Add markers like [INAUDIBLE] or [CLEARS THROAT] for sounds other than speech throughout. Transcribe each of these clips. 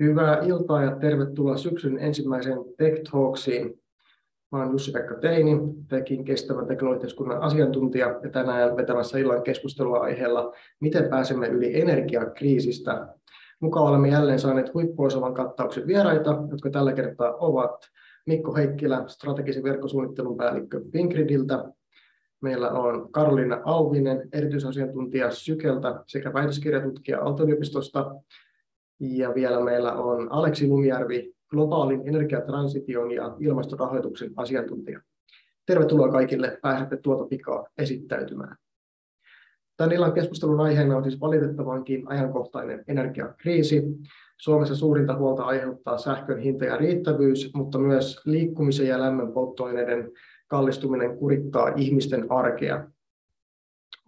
Hyvää iltaa ja tervetuloa syksyn ensimmäiseen Tech Talksiin. Mä olen Jussi-Pekka Teini, Tekin kestävän teknologian asiantuntija ja tänään vetämässä illan keskustelua aiheella Miten pääsemme yli energiakriisistä. Mukaan olemme jälleen saaneet huippuosavan kattauksen vieraita, jotka tällä kertaa ovat Mikko Heikkilä, strategisen verkkosuunnittelun päällikkö Fingridiltä. Meillä on Karolina Auvinen, erityisasiantuntija Sykeltä sekä väitöskirjatutkija Aalto-yliopistosta ja vielä meillä on Aleksi Lumijärvi, globaalin energiatransition ja ilmastorahoituksen asiantuntija. Tervetuloa kaikille, pääsette tuota pikaa esittäytymään. Tämän illan keskustelun aiheena on siis valitettavankin ajankohtainen energiakriisi. Suomessa suurinta huolta aiheuttaa sähkön hinta ja riittävyys, mutta myös liikkumisen ja lämmön polttoaineiden kallistuminen kurittaa ihmisten arkea.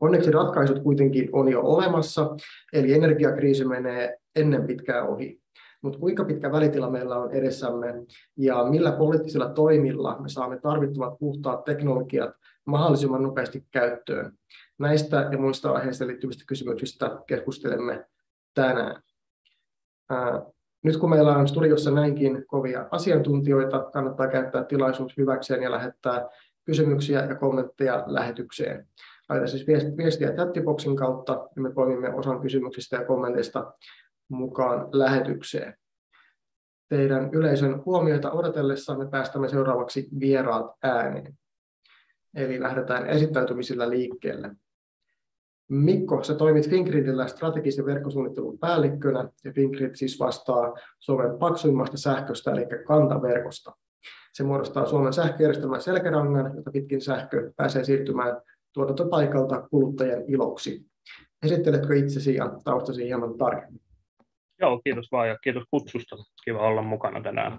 Onneksi ratkaisut kuitenkin on jo olemassa, eli energiakriisi menee ennen pitkää ohi. Mutta kuinka pitkä välitila meillä on edessämme ja millä poliittisilla toimilla me saamme tarvittavat puhtaat teknologiat mahdollisimman nopeasti käyttöön? Näistä ja muista aiheista liittyvistä kysymyksistä keskustelemme tänään. Nyt kun meillä on studiossa näinkin kovia asiantuntijoita, kannattaa käyttää tilaisuus hyväkseen ja lähettää kysymyksiä ja kommentteja lähetykseen. Laita siis viestiä chattiboksin kautta ja me poimimme osan kysymyksistä ja kommenteista mukaan lähetykseen. Teidän yleisön huomioita odotellessa me päästämme seuraavaksi vieraat ääneen. Eli lähdetään esittäytymisillä liikkeelle. Mikko, sä toimit Fingridillä strategisen verkkosuunnittelun päällikkönä ja Fingrid siis vastaa Suomen paksuimmasta sähköstä eli kantaverkosta. Se muodostaa Suomen sähköjärjestelmän selkärangan, jota pitkin sähkö pääsee siirtymään tuotantopaikalta kuluttajien iloksi. Esitteletkö itsesi ja taustasi hieman tarkemmin? Joo, kiitos vaan ja kiitos kutsusta. Kiva olla mukana tänään.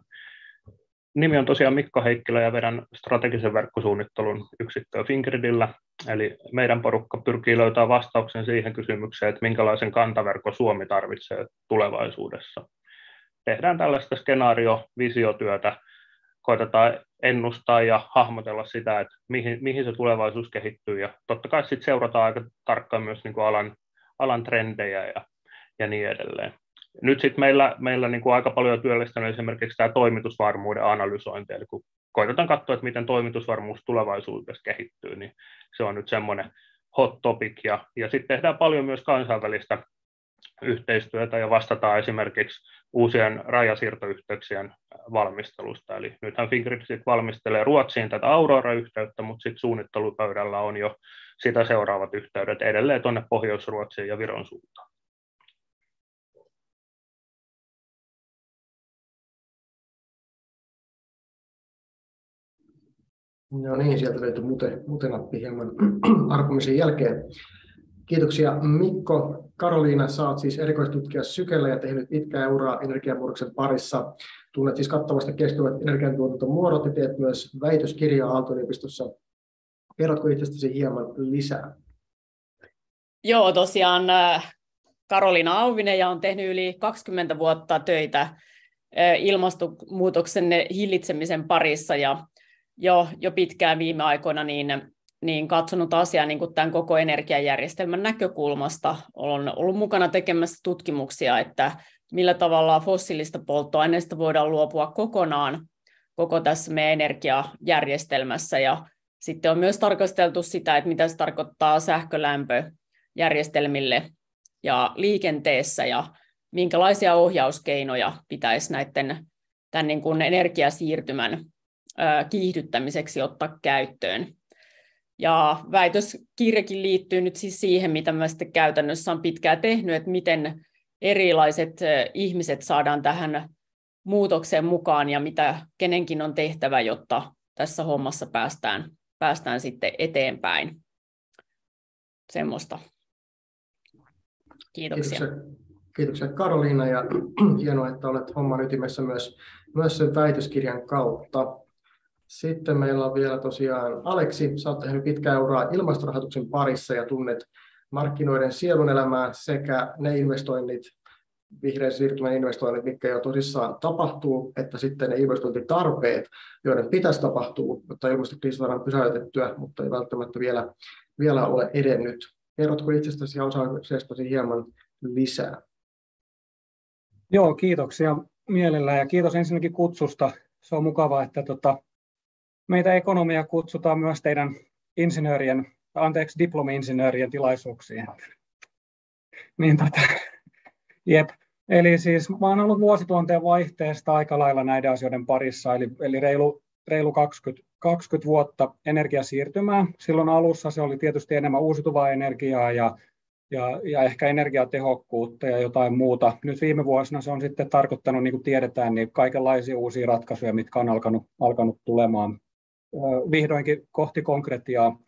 Nimi on tosiaan Mikko Heikkilä ja vedän strategisen verkkosuunnittelun yksikköä Fingridillä. Eli meidän porukka pyrkii löytämään vastauksen siihen kysymykseen, että minkälaisen kantaverkko Suomi tarvitsee tulevaisuudessa. Tehdään tällaista skenaario-visiotyötä, koitetaan ennustaa ja hahmotella sitä, että mihin, mihin se tulevaisuus kehittyy. Ja totta kai sitten seurataan aika tarkkaan myös niin kuin alan, alan trendejä ja, ja niin edelleen. Nyt sitten meillä, meillä niin kuin aika paljon työllistänyt esimerkiksi tämä toimitusvarmuuden analysointi, eli kun koitetaan katsoa, että miten toimitusvarmuus tulevaisuudessa kehittyy, niin se on nyt semmoinen hot topic, ja, ja sitten tehdään paljon myös kansainvälistä yhteistyötä ja vastataan esimerkiksi uusien rajasiirtoyhteyksien valmistelusta. Eli nythän Fingrid sit valmistelee Ruotsiin tätä Aurora-yhteyttä, mutta sitten suunnittelupöydällä on jo sitä seuraavat yhteydet edelleen tuonne Pohjois-Ruotsiin ja Viron suuntaan. No niin, sieltä löytyi mute, mutenappi hieman [CLEARS THROAT] arpumisen jälkeen. Kiitoksia Mikko. Karoliina, sä oot siis erikoistutkija Sykellä ja tehnyt pitkää uraa energiamurroksen parissa. Tunnet siis kattavasti kestävät energiantuotantomuodot ja teet myös väitöskirjaa Aalto-yliopistossa. Kerrotko itsestäsi hieman lisää? Joo, tosiaan äh, Karoliina Auvinen ja on tehnyt yli 20 vuotta töitä äh, ilmastonmuutoksen hillitsemisen parissa ja jo, jo pitkään viime aikoina niin, niin katsonut asiaa niin kuin tämän koko energiajärjestelmän näkökulmasta. Olen ollut mukana tekemässä tutkimuksia, että millä tavalla fossiilista polttoaineista voidaan luopua kokonaan koko tässä meidän energiajärjestelmässä. Ja sitten on myös tarkasteltu sitä, että mitä se tarkoittaa sähkölämpöjärjestelmille ja liikenteessä ja minkälaisia ohjauskeinoja pitäisi näiden tämän niin kuin energiasiirtymän kiihdyttämiseksi ottaa käyttöön. Ja väitöskirjakin liittyy nyt siis siihen, mitä mä sitten käytännössä on pitkään tehnyt, että miten erilaiset ihmiset saadaan tähän muutokseen mukaan ja mitä kenenkin on tehtävä, jotta tässä hommassa päästään, päästään sitten eteenpäin. Semmoista. Kiitoksia. Kiitoksia, Kiitoksia Karoliina ja [CLEARS THROAT] hienoa, että olet homman ytimessä myös, myös sen väitöskirjan kautta. Sitten meillä on vielä tosiaan Aleksi, sä oot tehnyt pitkää uraa ilmastorahoituksen parissa ja tunnet markkinoiden sielunelämää sekä ne investoinnit, vihreän siirtymän investoinnit, mitkä jo tosissaan tapahtuu, että sitten ne investointitarpeet, joiden pitäisi tapahtua, jotta ilmastokriisi saadaan pysäytettyä, mutta ei välttämättä vielä, vielä ole edennyt. Kerrotko itsestäsi ja osaamisestasi hieman lisää? Joo, kiitoksia mielellään ja kiitos ensinnäkin kutsusta. Se on mukavaa, että tota, meitä ekonomia kutsutaan myös teidän insinöörien, anteeksi, diplomi-insinöörien tilaisuuksiin. Niin tota, jep. Eli siis mä oon ollut vuosituonteen vaihteesta aika lailla näiden asioiden parissa, eli, eli reilu, reilu 20, 20 vuotta energiasiirtymää. Silloin alussa se oli tietysti enemmän uusiutuvaa energiaa ja, ja, ja ehkä energiatehokkuutta ja jotain muuta. Nyt viime vuosina se on sitten tarkoittanut, niin kuin tiedetään, niin kaikenlaisia uusia ratkaisuja, mitkä on alkanut, alkanut tulemaan vihdoinkin kohti konkretiaa.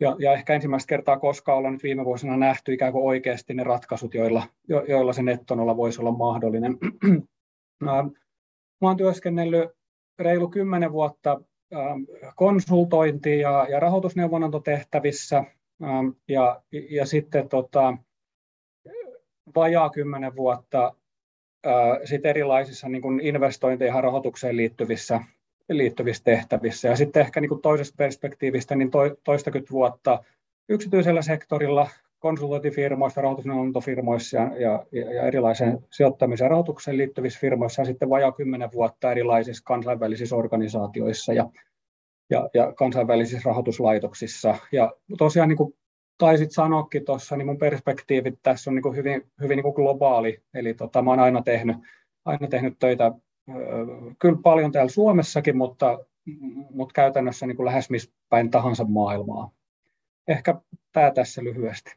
Ja, ja ehkä ensimmäistä kertaa koskaan ollaan nyt viime vuosina nähty ikään kuin oikeasti ne ratkaisut, joilla, jo, joilla se nettonolla voisi olla mahdollinen. Mä olen työskennellyt reilu kymmenen vuotta konsultointi- ja, ja rahoitusneuvonantotehtävissä ja, ja sitten tota, vajaa kymmenen vuotta sit erilaisissa niin investointeihin ja rahoitukseen liittyvissä liittyvissä tehtävissä. Ja sitten ehkä niin kuin toisesta perspektiivistä niin toistakymmentä vuotta yksityisellä sektorilla konsultointifirmoissa, rahoitusneuvonantofirmoissa ja, ja, ja erilaisen sijoittamisen ja rahoitukseen liittyvissä firmoissa ja sitten vajaa kymmenen vuotta erilaisissa kansainvälisissä organisaatioissa ja, ja, ja kansainvälisissä rahoituslaitoksissa. Ja tosiaan niin kuin taisit sanoakin tuossa, niin mun perspektiivit tässä on niin kuin hyvin, hyvin niin kuin globaali, eli tota, mä oon aina tehnyt, aina tehnyt töitä kyllä paljon täällä Suomessakin, mutta, mutta käytännössä niin kuin lähes missä päin tahansa maailmaa. Ehkä tämä tässä lyhyesti.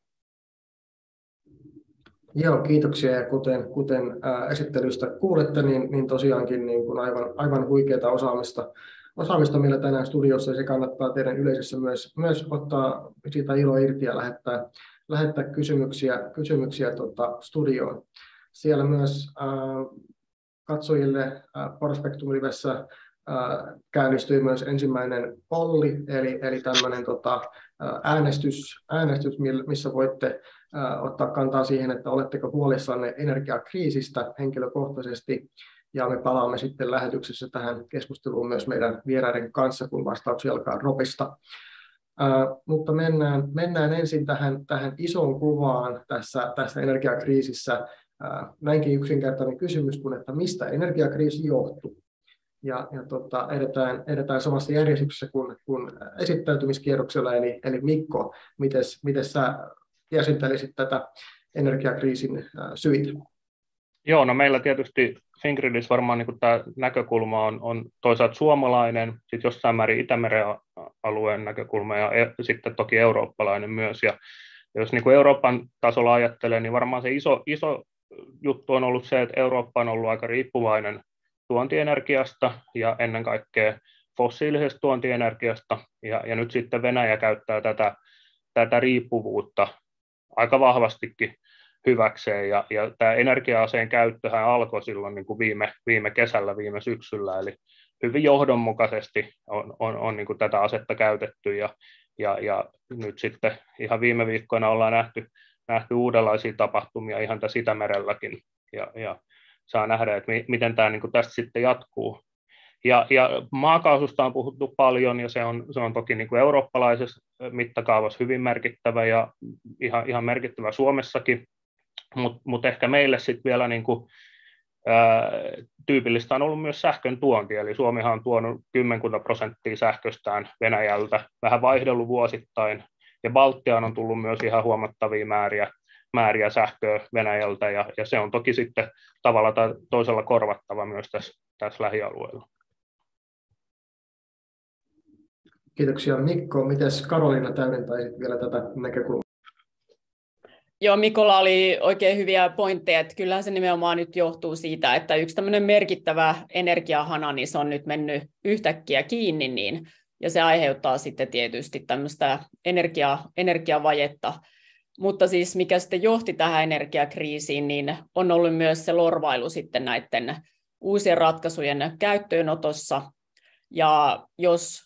Joo, kiitoksia. Ja kuten, kuten esittelystä kuulette, niin, niin tosiaankin niin kuin aivan, aivan huikeaa osaamista, osaamista meillä tänään studiossa, se kannattaa teidän yleisössä myös, myös ottaa siitä ilo irti ja lähettää, lähettää kysymyksiä, kysymyksiä tuota, studioon. Siellä myös ää, katsojille Prospektum Livessä käynnistyi myös ensimmäinen polli, eli, eli tämmöinen tota, äänestys, äänestys, missä voitte ottaa kantaa siihen, että oletteko huolissanne energiakriisistä henkilökohtaisesti, ja me palaamme sitten lähetyksessä tähän keskusteluun myös meidän vieraiden kanssa, kun vastauksia alkaa ropista. Uh, mutta mennään, mennään ensin tähän, tähän isoon kuvaan tässä, tässä energiakriisissä näinkin yksinkertainen kysymys kuin, että mistä energiakriisi johtuu. Ja, ja tota, edetään, edetään samassa järjestyksessä kuin, kuin esittäytymiskierroksella, eli, eli Mikko, miten sä jäsentelisit tätä energiakriisin syitä? Joo, no meillä tietysti Fingridis varmaan niin tämä näkökulma on, on toisaalta suomalainen, sitten jossain määrin Itämeren alueen näkökulma ja e, sitten toki eurooppalainen myös. Ja jos niin kuin Euroopan tasolla ajattelee, niin varmaan se iso, iso juttu on ollut se, että Eurooppa on ollut aika riippuvainen tuontienergiasta ja ennen kaikkea fossiilisesta tuontienergiasta, ja, ja nyt sitten Venäjä käyttää tätä, tätä riippuvuutta aika vahvastikin hyväkseen, ja, ja tämä energia-aseen käyttöhän alkoi silloin niin kuin viime, viime kesällä, viime syksyllä, eli hyvin johdonmukaisesti on, on, on niin kuin tätä asetta käytetty, ja, ja, ja nyt sitten ihan viime viikkoina ollaan nähty nähty uudenlaisia tapahtumia ihan tässä Itämerelläkin, ja, ja saa nähdä, että mi, miten tämä niin tästä sitten jatkuu. Ja, ja maakaasusta on puhuttu paljon, ja se on, se on toki niin kuin eurooppalaisessa mittakaavassa hyvin merkittävä ja ihan, ihan merkittävä Suomessakin, mutta mut ehkä meille sitten vielä niin kuin, ää, tyypillistä on ollut myös sähkön tuonti, eli Suomihan on tuonut 10 prosenttia sähköstään Venäjältä, vähän vaihdellut vuosittain, ja Baltiaan on tullut myös ihan huomattavia määriä, määriä sähköä Venäjältä, ja, ja se on toki sitten tavalla tai toisella korvattava myös tässä, tässä lähialueella. Kiitoksia Mikko. Miten Karoliina täydentäisit vielä tätä näkökulmaa? Joo, Mikolla oli oikein hyviä pointteja, että kyllähän se nimenomaan nyt johtuu siitä, että yksi tämmöinen merkittävä energiahana, niin se on nyt mennyt yhtäkkiä kiinni, niin ja se aiheuttaa sitten tietysti tämmöistä energia, energiavajetta. Mutta siis mikä sitten johti tähän energiakriisiin, niin on ollut myös se lorvailu sitten näiden uusien ratkaisujen käyttöönotossa. Ja, jos,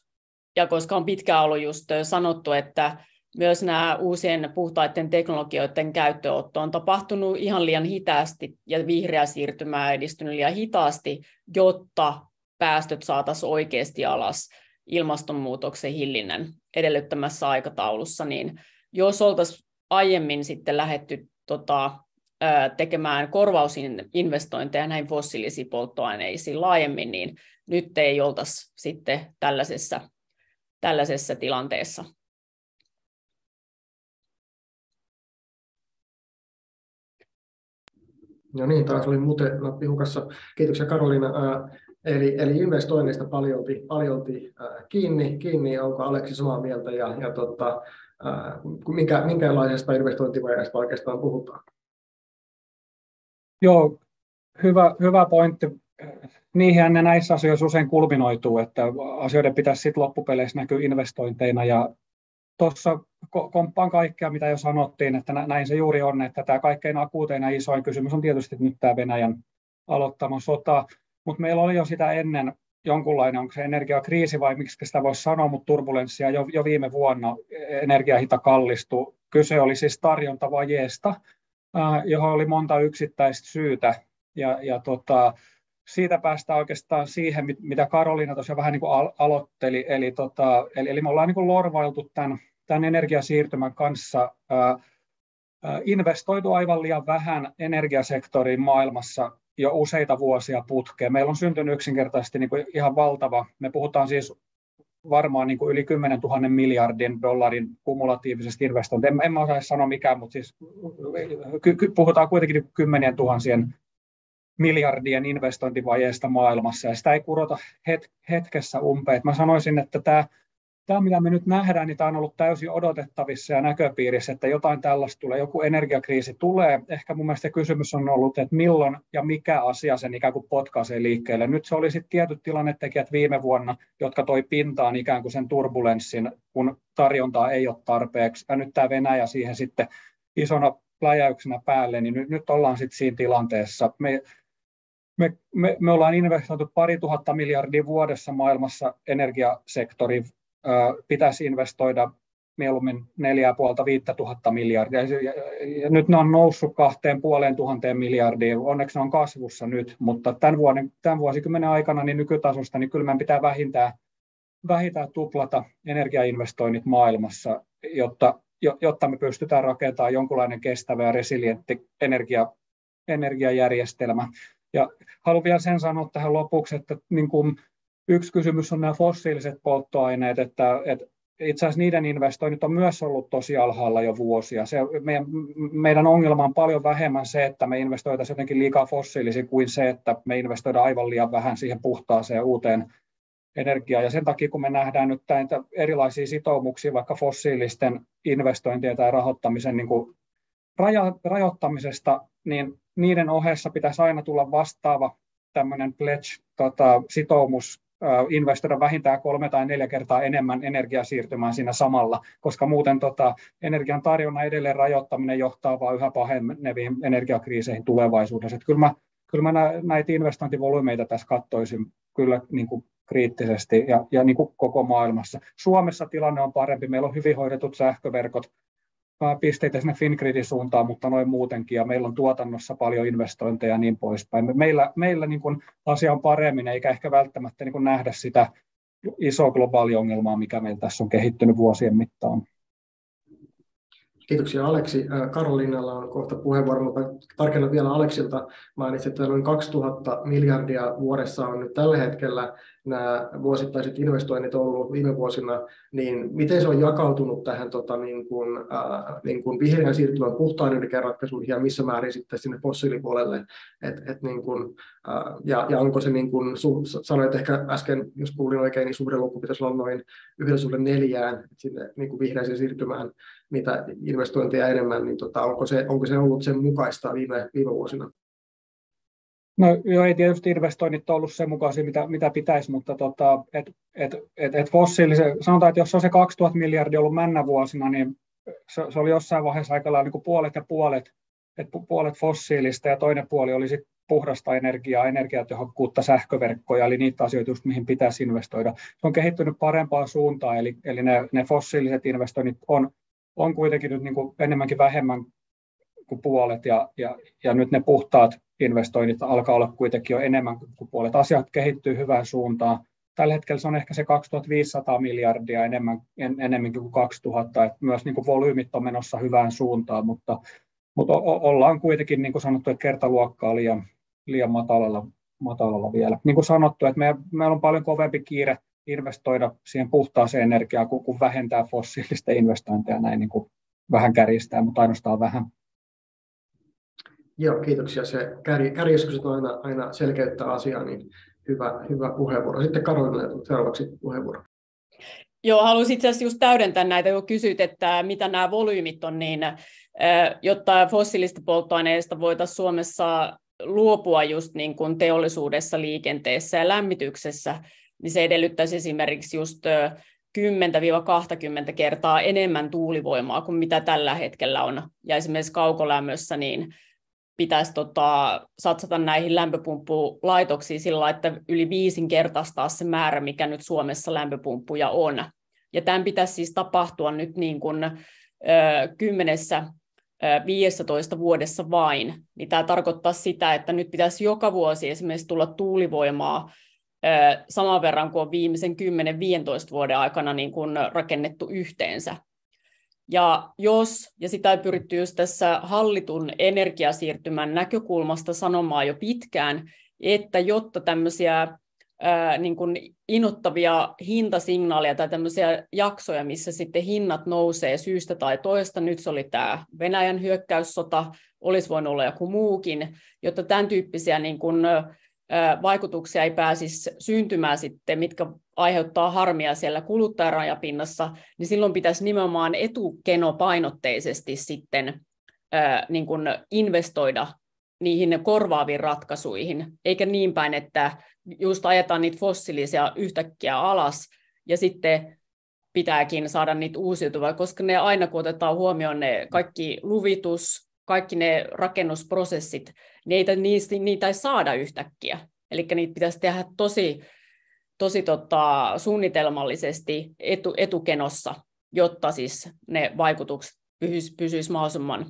ja koska on pitkään ollut just sanottu, että myös nämä uusien puhtaiden teknologioiden käyttöotto on tapahtunut ihan liian hitaasti ja vihreä siirtymä edistynyt liian hitaasti, jotta päästöt saataisiin oikeasti alas ilmastonmuutoksen hillinnän edellyttämässä aikataulussa, niin jos oltaisiin aiemmin sitten lähetty tota, tekemään korvausinvestointeja näihin fossiilisiin polttoaineisiin laajemmin, niin nyt ei oltaisi sitten tällaisessa, tällaisessa tilanteessa. No niin, taas oli muuten nappi hukassa. Kiitoksia Karoliina. Eli, eli investoinneista paljolti, paljolti kiinni, kiinni, onko Aleksi samaa mieltä ja, ja tota, minkä, minkälaisesta investointivaiheesta oikeastaan puhutaan? Joo, hyvä, hyvä pointti. Niihin ne näissä asioissa usein kulminoituu, että asioiden pitäisi sitten loppupeleissä näkyä investointeina ja tuossa komppaan kaikkea, mitä jo sanottiin, että näin se juuri on, että tämä kaikkein akuutein ja isoin kysymys on tietysti nyt tämä Venäjän aloittama sota, mutta meillä oli jo sitä ennen jonkunlainen, onko se energiakriisi vai miksi sitä voisi sanoa, mutta turbulenssia jo, jo viime vuonna energiahinta kallistui. Kyse oli siis tarjontavajeesta, johon oli monta yksittäistä syytä. Ja, ja tota, siitä päästään oikeastaan siihen, mitä Karoliina tosiaan vähän niin kuin aloitteli. Eli, tota, eli, eli me ollaan niin kuin lorvailtu tämän, tämän energiasiirtymän kanssa ää, investoitu aivan liian vähän energiasektoriin maailmassa jo useita vuosia putkeen. Meillä on syntynyt yksinkertaisesti niin kuin ihan valtava, me puhutaan siis varmaan niin kuin yli 10 000 miljardin dollarin kumulatiivisesta investoinnista. En, en mä osaa sanoa mikään, mutta siis ky, ky, puhutaan kuitenkin kymmenien tuhansien miljardien investointivajeesta maailmassa, ja sitä ei kurota het, hetkessä umpeen. Mä sanoisin, että tämä tämä, mitä me nyt nähdään, niin tämä on ollut täysin odotettavissa ja näköpiirissä, että jotain tällaista tulee, joku energiakriisi tulee. Ehkä mun mielestä kysymys on ollut, että milloin ja mikä asia sen ikään kuin potkaisee liikkeelle. Nyt se oli sitten tietyt tilannetekijät viime vuonna, jotka toi pintaan ikään kuin sen turbulenssin, kun tarjontaa ei ole tarpeeksi. Ja nyt tämä Venäjä siihen sitten isona läjäyksenä päälle, niin nyt, nyt ollaan sitten siinä tilanteessa. Me, me, me, me ollaan investoitu pari tuhatta miljardia vuodessa maailmassa energiasektoriin pitäisi investoida mieluummin 4,5 tuhatta miljardia. Ja, nyt ne on noussut kahteen puoleen tuhanteen miljardia. Onneksi ne on kasvussa nyt, mutta tämän, vuoden, tämän vuosikymmenen aikana niin nykytasosta niin kyllä meidän pitää vähintään, vähintään tuplata energiainvestoinnit maailmassa, jotta, jotta me pystytään rakentamaan jonkunlainen kestävä ja resilientti energia, energiajärjestelmä. Ja haluan vielä sen sanoa tähän lopuksi, että niin kuin Yksi kysymys on nämä fossiiliset polttoaineet, että, että itse asiassa niiden investoinnit on myös ollut tosi alhaalla jo vuosia. Se, meidän, meidän ongelma on paljon vähemmän se, että me investoitaisiin jotenkin liikaa fossiilisiin kuin se, että me investoidaan aivan liian vähän siihen puhtaaseen uuteen energiaan. Ja sen takia, kun me nähdään nyt näitä erilaisia sitoumuksia vaikka fossiilisten investointien tai rahoittamisen niin kuin raja, rajoittamisesta, niin niiden ohessa pitäisi aina tulla vastaava tämmöinen pledge, tota, investoida vähintään kolme tai neljä kertaa enemmän energiasiirtymään siinä samalla, koska muuten tota, energian tarjonnan edelleen rajoittaminen johtaa vain yhä paheneviin energiakriiseihin tulevaisuudessa. Että kyllä mä, kyllä mä näitä investointivolyymeita tässä katsoisin kyllä niin kuin kriittisesti ja, ja niin kuin koko maailmassa. Suomessa tilanne on parempi, meillä on hyvin hoidetut sähköverkot, pisteitä sinne Fingridin suuntaan, mutta noin muutenkin, ja meillä on tuotannossa paljon investointeja ja niin poispäin. Meillä, meillä niin kuin asia on paremmin, eikä ehkä välttämättä niin kuin nähdä sitä isoa globaalia ongelmaa, mikä meillä tässä on kehittynyt vuosien mittaan. Kiitoksia Aleksi. Karoliinalla on kohta puheenvuoro, mutta tarkennan vielä Aleksilta. Mainitsit, että noin 2000 miljardia vuodessa on nyt tällä hetkellä nämä vuosittaiset investoinnit ollut viime vuosina, niin miten se on jakautunut tähän tota, niin kuin, äh, niin kuin vihreän siirtymän puhtaan energiaratkaisuihin ja missä määrin sitten sinne fossiilipuolelle? Et, et, niin kuin, äh, ja, ja onko se, niin kuin, sanoit ehkä äsken, jos kuulin oikein, niin suhde luku pitäisi olla noin yhdellä suhde neljään sinne niin kuin vihreäseen siirtymään mitä investointeja enemmän, niin tota, onko, se, onko se ollut sen mukaista viime, viime vuosina? No joo, ei tietysti investoinnit ole ollut sen mukaisia, mitä, mitä pitäisi, mutta tota, et, et, et, et fossiilisen, sanotaan, että jos on se 2000 miljardia ollut männä vuosina, niin se, se oli jossain vaiheessa aika lailla niin puolet ja puolet, että puolet fossiilista ja toinen puoli oli sitten puhdasta energiaa, energiatehokkuutta, sähköverkkoja, eli niitä asioita, just, mihin pitäisi investoida. Se on kehittynyt parempaan suuntaan, eli, eli ne, ne fossiiliset investoinnit on, on kuitenkin nyt niin kuin enemmänkin vähemmän kuin puolet, ja, ja, ja nyt ne puhtaat investoinnit alkaa olla kuitenkin jo enemmän kuin puolet. Asiat kehittyy hyvään suuntaan. Tällä hetkellä se on ehkä se 2500 miljardia enemmän, en, enemmänkin kuin 2000, että myös niin kuin volyymit on menossa hyvään suuntaan, mutta mutta ollaan kuitenkin, niin kuin sanottu, että kertaluokkaa liian, liian matalalla, matalalla vielä. Niin kuin sanottu, että meillä, meillä on paljon kovempi kiire investoida siihen puhtaaseen energiaan, kuin, kuin vähentää fossiilisten investointeja näin niin kuin vähän kärjistää, mutta ainoastaan vähän. Joo, kiitoksia. Se kärjestykset on aina, aina selkeyttää asiaa, niin hyvä, hyvä puheenvuoro. Sitten Karolina seuraavaksi puheenvuoro. Joo, haluaisin itse asiassa just täydentää näitä, kun kysyt, että mitä nämä volyymit on, niin jotta fossiilista polttoaineista voitaisiin Suomessa luopua just niin kuin teollisuudessa, liikenteessä ja lämmityksessä, niin se edellyttäisi esimerkiksi just 10-20 kertaa enemmän tuulivoimaa kuin mitä tällä hetkellä on. Ja esimerkiksi kaukolämmössä niin pitäisi tota, satsata näihin lämpöpumppulaitoksiin sillä että yli viisinkertaistaa se määrä, mikä nyt Suomessa lämpöpumppuja on. Ja tämän pitäisi siis tapahtua nyt niin kuin, ö, kymmenessä 15 vuodessa vain, niin tämä tarkoittaa sitä, että nyt pitäisi joka vuosi esimerkiksi tulla tuulivoimaa saman verran kuin on viimeisen 10-15 vuoden aikana niin kuin rakennettu yhteensä. Ja jos, ja sitä ei pyritty just tässä hallitun energiasiirtymän näkökulmasta sanomaan jo pitkään, että jotta tämmöisiä ää, niin kuin innoittavia hintasignaaleja tai tämmöisiä jaksoja, missä sitten hinnat nousee syystä tai toista, nyt se oli tämä Venäjän hyökkäyssota, olisi voinut olla joku muukin, jotta tämän tyyppisiä niin kuin, vaikutuksia ei pääsisi syntymään sitten, mitkä aiheuttaa harmia siellä kuluttajarajapinnassa, niin silloin pitäisi nimenomaan etukenopainotteisesti sitten niin kuin investoida niihin korvaaviin ratkaisuihin, eikä niin päin, että just ajetaan niitä fossiilisia yhtäkkiä alas ja sitten pitääkin saada niitä uusiutuvia, koska ne aina kun otetaan huomioon ne kaikki luvitus, kaikki ne rakennusprosessit, niitä, niistä, niitä ei saada yhtäkkiä. Eli niitä pitäisi tehdä tosi, tosi tota, suunnitelmallisesti etu, etukenossa, jotta siis ne vaikutukset pysyisivät pysyis mahdollisimman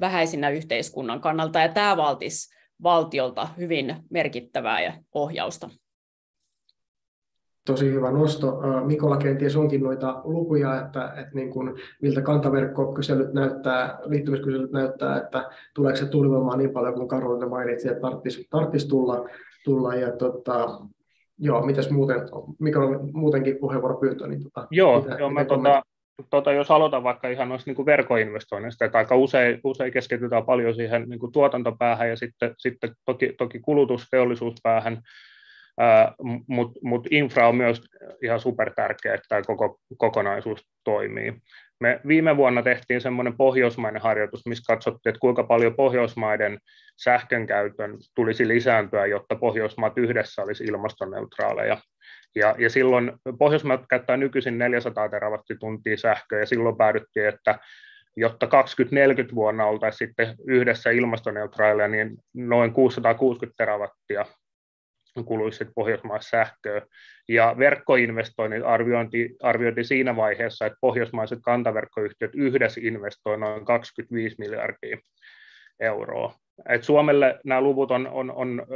vähäisinä yhteiskunnan kannalta, ja tämä valtisi valtiolta hyvin merkittävää ja ohjausta. Tosi hyvä nosto. Mikola kenties onkin noita lukuja, että, että niin kuin, miltä kantaverkkokyselyt näyttää, liittymiskyselyt näyttää, että tuleeko se tulivoimaa niin paljon kuin Karolina mainitsi, että tarvitsisi tulla. tulla ja tota, joo, mitäs muuten, Mikola muutenkin puheenvuoropyyntö? Niin tota, joo, mitä, joo mä tota, tota, jos aloitan vaikka ihan noista niin verkkoinvestoinneista, että aika usein, usein keskitytään paljon siihen niin kuin tuotantopäähän ja sitten, sitten toki, toki kulutusteollisuuspäähän, mutta mut infra on myös ihan super tärkeä, että tämä koko kokonaisuus toimii. Me viime vuonna tehtiin semmoinen pohjoismainen harjoitus, missä katsottiin, että kuinka paljon Pohjoismaiden sähkön käytön tulisi lisääntyä, jotta Pohjoismaat yhdessä olisi ilmastoneutraaleja. Ja, ja silloin Pohjoismaat käyttää nykyisin 400 terawattituntia sähköä, ja silloin päädyttiin, että jotta 2040 vuonna oltaisiin sitten yhdessä ilmastoneutraaleja, niin noin 660 terawattia kuluisi sitten Pohjoismaissa sähköä. Ja verkkoinvestoinnit arviointi, arviointi siinä vaiheessa, että pohjoismaiset kantaverkkoyhtiöt yhdessä investoivat noin 25 miljardia euroa. Et Suomelle nämä luvut on, on, on,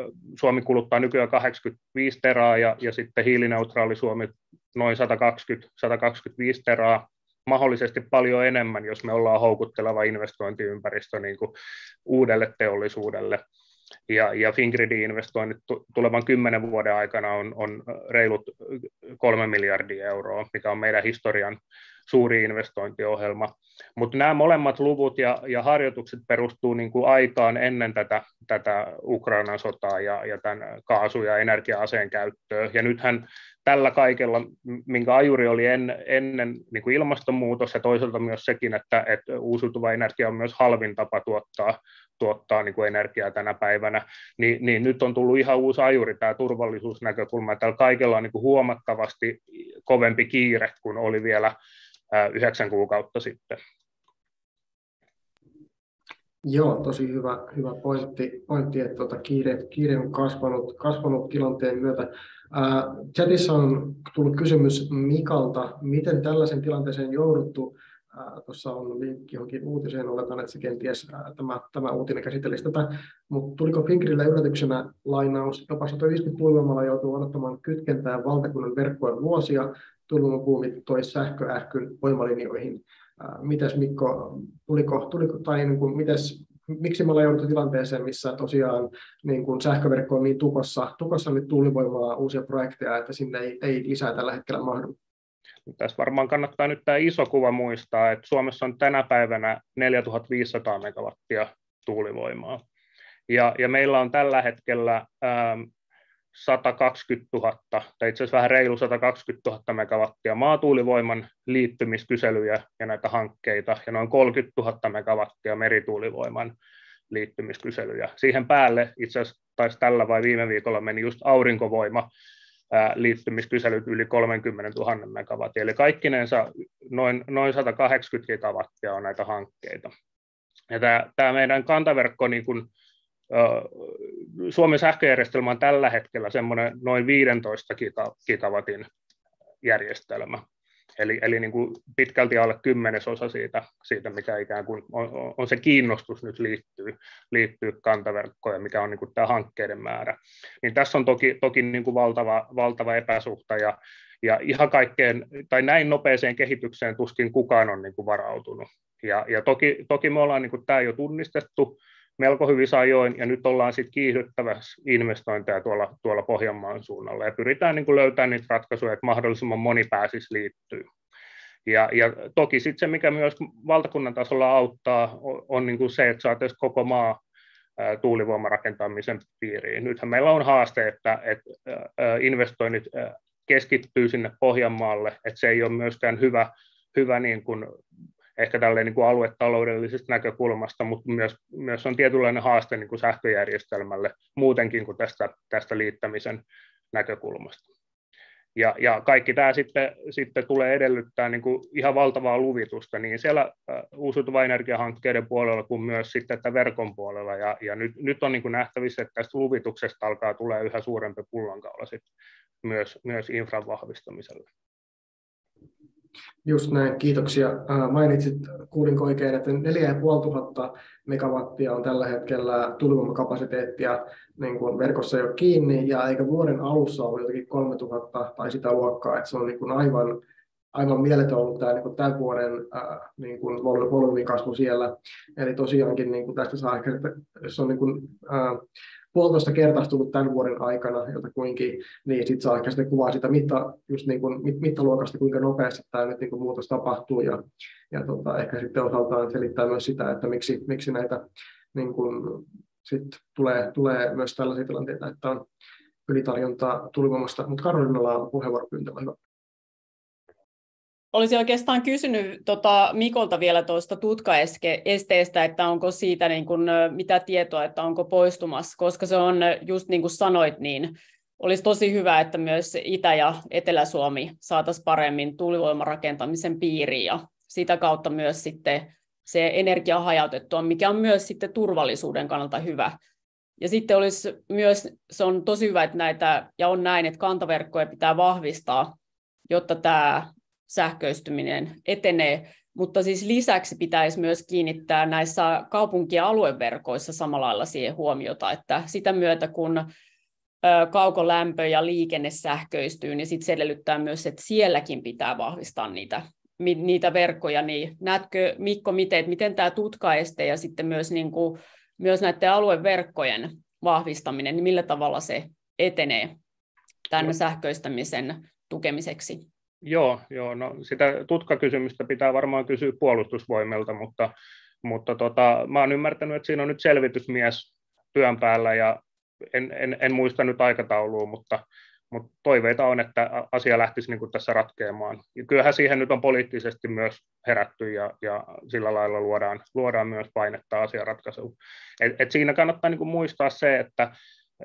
Suomi kuluttaa nykyään 85 teraa ja, ja sitten hiilineutraali Suomi noin 120, 125 teraa, mahdollisesti paljon enemmän, jos me ollaan houkutteleva investointiympäristö niin kuin uudelle teollisuudelle. Ja, ja Fingridin investoinnit tulevan kymmenen vuoden aikana on, on reilut kolme miljardia euroa, mikä on meidän historian suuri investointiohjelma. Mutta nämä molemmat luvut ja, ja harjoitukset perustuu niin kuin aikaan ennen tätä, tätä Ukrainan sotaa ja, ja tämän kaasu- ja energia-aseen käyttöä. Ja nythän tällä kaikella, minkä ajuri oli en, ennen niin kuin ilmastonmuutos ja toisaalta myös sekin, että, että uusiutuva energia on myös halvin tapa tuottaa, tuottaa niin kuin energiaa tänä päivänä, niin, niin nyt on tullut ihan uusi ajuri tämä turvallisuusnäkökulma. Tällä kaikella on niin kuin huomattavasti kovempi kiire kuin oli vielä yhdeksän kuukautta sitten. Joo, tosi hyvä, hyvä pointti, pointti että tuota, kiire, kiire on kasvanut, kasvanut tilanteen myötä. Ää, chatissa on tullut kysymys Mikalta, miten tällaisen tilanteeseen jouduttu. Tuossa on linkki johonkin uutiseen, oletan, että se kenties ää, tämä, tämä uutinen käsittelisi tätä, mutta tuliko Fingrille yllätyksenä lainaus, jopa 150 tuulivoimalla joutuu odottamaan kytkentää valtakunnan verkkojen vuosia, tuulivoimapuumi toi sähköähkyn voimalinjoihin. mites Mikko, tuliko, tuliko tai niin kuin, mites, miksi me ollaan jouduttu tilanteeseen, missä tosiaan niin kuin sähköverkko on niin tukossa, tukossa nyt tuulivoimaa uusia projekteja, että sinne ei, ei lisää tällä hetkellä mahdu? Tässä varmaan kannattaa nyt tämä iso kuva muistaa, että Suomessa on tänä päivänä 4500 megawattia tuulivoimaa. Ja, ja meillä on tällä hetkellä ähm, 120 000, tai itse asiassa vähän reilu 120 000 megawattia maatuulivoiman liittymiskyselyjä ja näitä hankkeita, ja noin 30 000 megawattia merituulivoiman liittymiskyselyjä. Siihen päälle itse asiassa taisi tällä vai viime viikolla meni just aurinkovoima liittymiskyselyt yli 30 000 megawattia, eli kaikkinensa noin, noin 180 gigawattia on näitä hankkeita. Ja tämä, tämä meidän kantaverkko niin kuin, Suomen sähköjärjestelmä on tällä hetkellä semmoinen noin 15 gigawatin järjestelmä. Eli, eli niin kuin pitkälti alle kymmenesosa siitä, siitä mikä ikään kuin on, on se kiinnostus nyt liittyy, liittyy kantaverkkoon ja mikä on niin kuin tämä hankkeiden määrä. Niin tässä on toki, toki niin kuin valtava, valtava epäsuhta ja, ja ihan kaikkeen, tai näin nopeeseen kehitykseen tuskin kukaan on niin kuin varautunut. Ja, ja toki, toki me ollaan niin kuin tämä jo tunnistettu, melko hyvin ajoin, ja nyt ollaan sitten kiihdyttävässä investointeja tuolla, tuolla Pohjanmaan suunnalla, ja pyritään niin kuin löytämään niitä ratkaisuja, että mahdollisimman moni pääsisi liittyä. Ja, ja toki sitten se, mikä myös valtakunnan tasolla auttaa, on, on niin kuin se, että saataisiin koko maa tuulivoimarakentamisen piiriin. Nythän meillä on haaste, että, että investoinnit keskittyy sinne Pohjanmaalle, että se ei ole myöskään hyvä, hyvä niin kuin ehkä tälleen niin kuin aluetaloudellisesta näkökulmasta, mutta myös, myös on tietynlainen haaste niin kuin sähköjärjestelmälle muutenkin kuin tästä, tästä liittämisen näkökulmasta. Ja, ja kaikki tämä sitten, sitten tulee edellyttää niin kuin ihan valtavaa luvitusta niin siellä uusiutuva energiahankkeiden puolella kuin myös sitten että verkon puolella. Ja, ja nyt, nyt on niin kuin nähtävissä, että tästä luvituksesta alkaa tulee yhä suurempi pullonkaula sitten myös, myös infran vahvistamiselle. Just näin, kiitoksia. Mainitsit, kuulinko oikein, että 4500 megawattia on tällä hetkellä tulivoimakapasiteettia niin kuin verkossa jo kiinni, ja eikä vuoden alussa ollut jotenkin 3000 tai sitä luokkaa, että se on niin kuin aivan, aivan mieletön ollut tämä niin kuin tämän vuoden niin kuin volyymikasvu siellä. Eli tosiaankin niin kuin tästä saa ehkä, jos on niin kuin, äh, puolitoista kertaistunut tämän vuoden aikana jotakuinkin, niin sitten saa ehkä sitten kuvaa sitä mitta, just niin kuin, mit, mittaluokasta, kuinka nopeasti tämä nyt niin kuin muutos tapahtuu, ja, ja tota, ehkä sitten osaltaan selittää myös sitä, että miksi, miksi näitä niin kuin, sit tulee, tulee myös tällaisia tilanteita, että on ylitarjontaa tulivoimasta, mutta Karolinalla on puheenvuoropyyntö, hyvä. Olisin oikeastaan kysynyt tota Mikolta vielä tuosta tutkaesteestä, että onko siitä niin kuin, mitä tietoa, että onko poistumassa, koska se on just niin kuin sanoit, niin olisi tosi hyvä, että myös Itä- ja Etelä-Suomi saataisiin paremmin tuulivoimarakentamisen piiriin ja sitä kautta myös sitten se energia hajautettua, mikä on myös sitten turvallisuuden kannalta hyvä. Ja sitten olisi myös, se on tosi hyvä, että näitä, ja on näin, että kantaverkkoja pitää vahvistaa, jotta tämä sähköistyminen etenee, mutta siis lisäksi pitäisi myös kiinnittää näissä kaupunki- ja alueverkoissa samalla lailla siihen huomiota, että sitä myötä kun kaukolämpö ja liikenne sähköistyy, niin sitten se edellyttää myös, että sielläkin pitää vahvistaa niitä, niitä verkkoja. Niin näetkö Mikko, miten, miten tämä tutkaeste ja sitten myös, niin kuin, myös näiden alueverkkojen vahvistaminen, niin millä tavalla se etenee tänne sähköistämisen tukemiseksi? Joo, joo no sitä tutkakysymystä pitää varmaan kysyä puolustusvoimilta, mutta, mutta tota, mä oon ymmärtänyt, että siinä on nyt selvitysmies työn päällä ja en, en, en muista nyt aikataulua, mutta, mutta toiveita on, että asia lähtisi niin kuin tässä ratkeamaan. Ja kyllähän siihen nyt on poliittisesti myös herätty ja, ja sillä lailla luodaan, luodaan myös painetta asiaratkaisuun. Et, et siinä kannattaa niin kuin muistaa se, että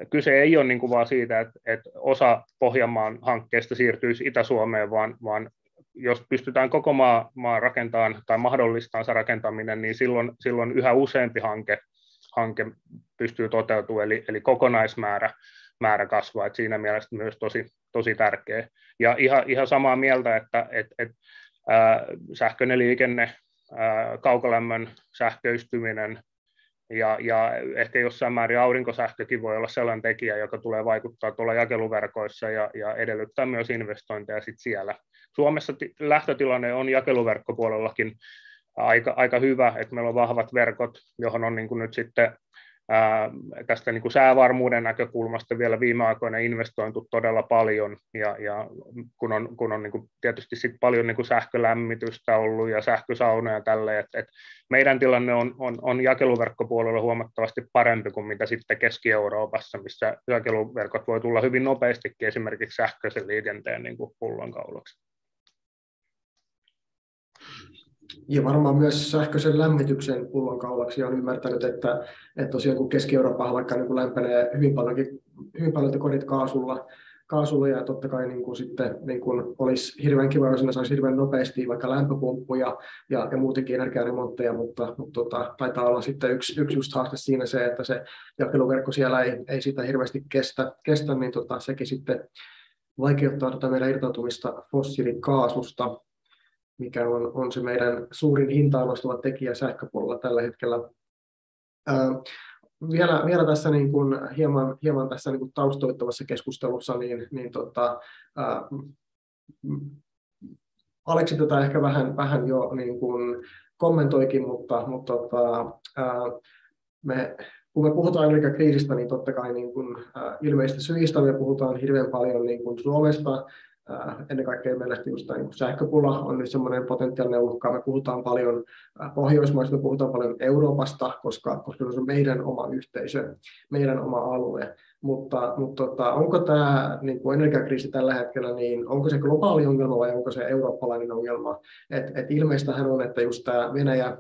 kyse ei ole niin kuin vaan siitä, että, että osa Pohjanmaan hankkeesta siirtyisi Itä-Suomeen, vaan, vaan jos pystytään koko maa, maa rakentamaan tai mahdollistamaan se rakentaminen, niin silloin, silloin yhä useampi hanke, hanke pystyy toteutumaan, eli, eli kokonaismäärä määrä kasvaa, että siinä mielessä myös tosi, tosi tärkeä. Ja ihan, ihan samaa mieltä, että et, et, ää, sähköinen liikenne, ää, kaukolämmön sähköistyminen, ja, ja ehkä jossain määrin aurinkosähkökin voi olla sellainen tekijä, joka tulee vaikuttaa tuolla jakeluverkoissa ja, ja edellyttää myös investointeja sit siellä, Suomessa lähtötilanne on jakeluverkkopuolellakin aika, aika hyvä, että meillä on vahvat verkot, johon on niin kuin nyt sitten tästä niin kuin säävarmuuden näkökulmasta vielä viime aikoina investointu todella paljon, ja, ja kun on, kun on niin kuin tietysti sit paljon niin kuin sähkölämmitystä ollut ja sähkösaunoja ja tälleen, että et meidän tilanne on, on, on jakeluverkkopuolella huomattavasti parempi kuin mitä sitten Keski-Euroopassa, missä jakeluverkot voi tulla hyvin nopeastikin esimerkiksi sähköisen liikenteen niin kuin pullonkaulaksi. Ja varmaan myös sähköisen lämmityksen pullonkaulaksi on ymmärtänyt, että, että tosiaan kun Keski-Eurooppa vaikka niin kuin lämpenee hyvin, paljonkin, hyvin paljon kodit kaasulla, kaasulla ja totta kai niin kuin sitten niin kuin olisi hirveän kiva, jos saisi hirveän nopeasti vaikka lämpöpumppuja ja, ja muutenkin energiaremontteja, mutta, mutta tota, taitaa olla sitten yksi, yksi just haaste siinä se, että se jakeluverkko siellä ei, ei sitä hirveästi kestä, kestä niin tota, sekin sitten vaikeuttaa tätä meidän irtautumista fossiilikaasusta mikä on, on se meidän suurin hintaan nostava tekijä sähköpuolella tällä hetkellä. Ää, vielä, vielä tässä niin kuin hieman, hieman tässä niin kuin taustoittavassa keskustelussa, niin, niin tota, ää, Aleksi tätä ehkä vähän, vähän jo niin kuin kommentoikin, mutta, mutta tota, ää, me, kun me puhutaan energiakriisistä, niin totta kai niin kuin, ää, ilmeisesti syistä me puhutaan hirveän paljon niin kuin Suomesta, ennen kaikkea mielestäni just niin sähköpula on nyt semmoinen potentiaalinen uhka. Me puhutaan paljon Pohjoismaista, me puhutaan paljon Euroopasta, koska, koska se on meidän oma yhteisö, meidän oma alue. Mutta, mutta tota, onko tämä niin kuin energiakriisi tällä hetkellä, niin onko se globaali ongelma vai onko se eurooppalainen ongelma? Et, et ilmeistähän on, että just tämä Venäjä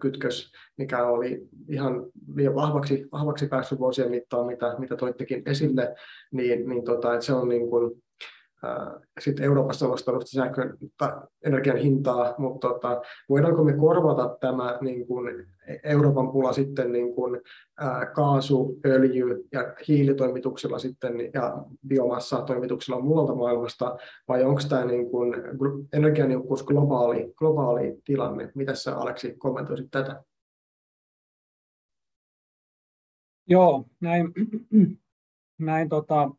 kytkös, mikä oli ihan liian vahvaksi, vahvaksi päässyt vuosien mittaan, mitä, mitä toittekin esille, niin, niin tota, että se on niin kuin, sitten Euroopassa nostanut sähkön energian hintaa, mutta tota, voidaanko me korvata tämä niin kuin Euroopan pula sitten niin kuin, ää, kaasu, öljy ja hiilitoimituksella sitten ja biomassa-toimituksella muualta maailmasta, vai onko tämä niin kuin energianiukkuus globaali, globaali tilanne? Mitä sä Aleksi kommentoisit tätä? Joo, näin, [CLEARS THROAT] näin tota,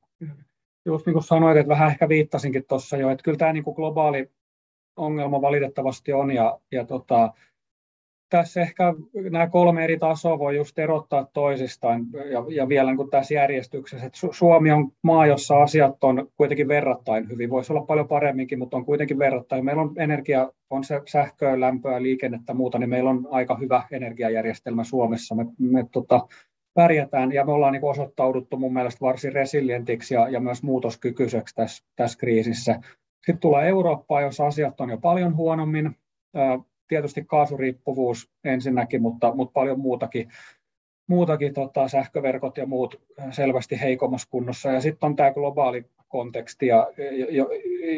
just niin kuin sanoit, että vähän ehkä viittasinkin tuossa jo, että kyllä tämä niin kuin globaali ongelma valitettavasti on, ja, ja tota, tässä ehkä nämä kolme eri tasoa voi just erottaa toisistaan, ja, ja vielä niin kuin tässä järjestyksessä, että Suomi on maa, jossa asiat on kuitenkin verrattain hyvin, voisi olla paljon paremminkin, mutta on kuitenkin verrattain. Meillä on energia, on se sähköä, lämpöä, liikennettä muuta, niin meillä on aika hyvä energiajärjestelmä Suomessa. Me, me tota, pärjätään ja me ollaan niin osoittauduttu mun mielestä varsin resilientiksi ja, ja myös muutoskykyiseksi tässä, tässä kriisissä. Sitten tulee Eurooppaa, jossa asiat on jo paljon huonommin. Tietysti kaasuriippuvuus ensinnäkin, mutta, mutta paljon muutakin, muutakin tota, sähköverkot ja muut selvästi heikommassa kunnossa. Ja sitten on tämä globaali konteksti, ja, jo,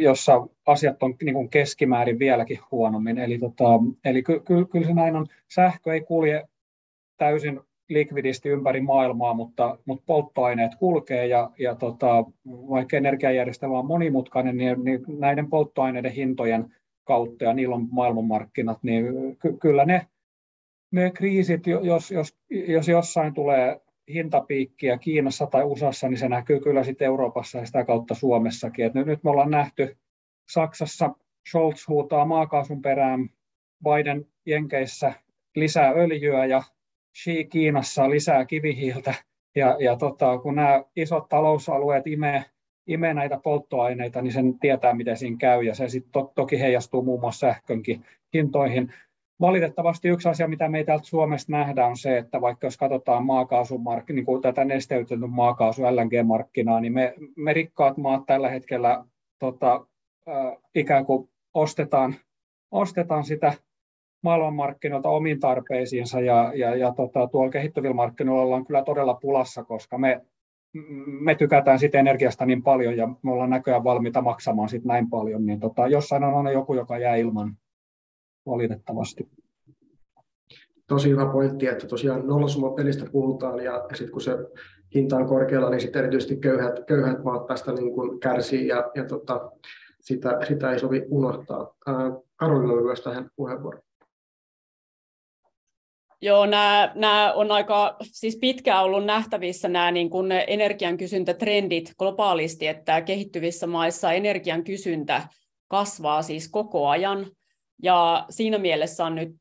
jossa asiat on niin keskimäärin vieläkin huonommin. Eli, tota, eli ky, ky, kyllä se näin on. Sähkö ei kulje täysin likvidisti ympäri maailmaa, mutta, mutta polttoaineet kulkee ja, ja tota, vaikka energiajärjestelmä on monimutkainen, niin, niin näiden polttoaineiden hintojen kautta ja niillä on maailmanmarkkinat, niin ky- kyllä ne, ne kriisit, jos, jos, jos jossain tulee hintapiikkiä Kiinassa tai USAssa, niin se näkyy kyllä sitten Euroopassa ja sitä kautta Suomessakin. Et nyt, me ollaan nähty Saksassa Scholz huutaa maakaasun perään, Biden Jenkeissä lisää öljyä ja Xi Kiinassa lisää kivihiiltä, ja, ja tota, kun nämä isot talousalueet imee, imee näitä polttoaineita, niin sen tietää, miten siinä käy, ja se sitten to, toki heijastuu muun muassa sähkönkin hintoihin. Valitettavasti yksi asia, mitä me täältä Suomesta nähdään, on se, että vaikka jos katsotaan maakaasumark- niin kuin tätä nesteytetyn maakaasu LNG-markkinaa, niin me, me rikkaat maat tällä hetkellä tota, äh, ikään kuin ostetaan, ostetaan sitä maailmanmarkkinoilta omiin tarpeisiinsa ja, ja, ja tota, tuolla kehittyvillä markkinoilla ollaan kyllä todella pulassa, koska me, me tykätään siitä energiasta niin paljon ja me ollaan näköjään valmiita maksamaan siitä näin paljon, niin tota, jossain on aina joku, joka jää ilman valitettavasti. Tosi hyvä pointti, että tosiaan pelistä puhutaan ja, sitten kun se hinta on korkealla, niin sitten erityisesti köyhät, köyhät maat tästä niin kuin kärsii ja, ja tota, sitä, sitä ei sovi unohtaa. Karolina oli myös tähän puheenvuoron. Joo, nämä, nämä on aika siis pitkään ollut nähtävissä nämä niin kuin energian kysyntätrendit globaalisti, että kehittyvissä maissa energian kysyntä kasvaa siis koko ajan. Ja siinä mielessä on nyt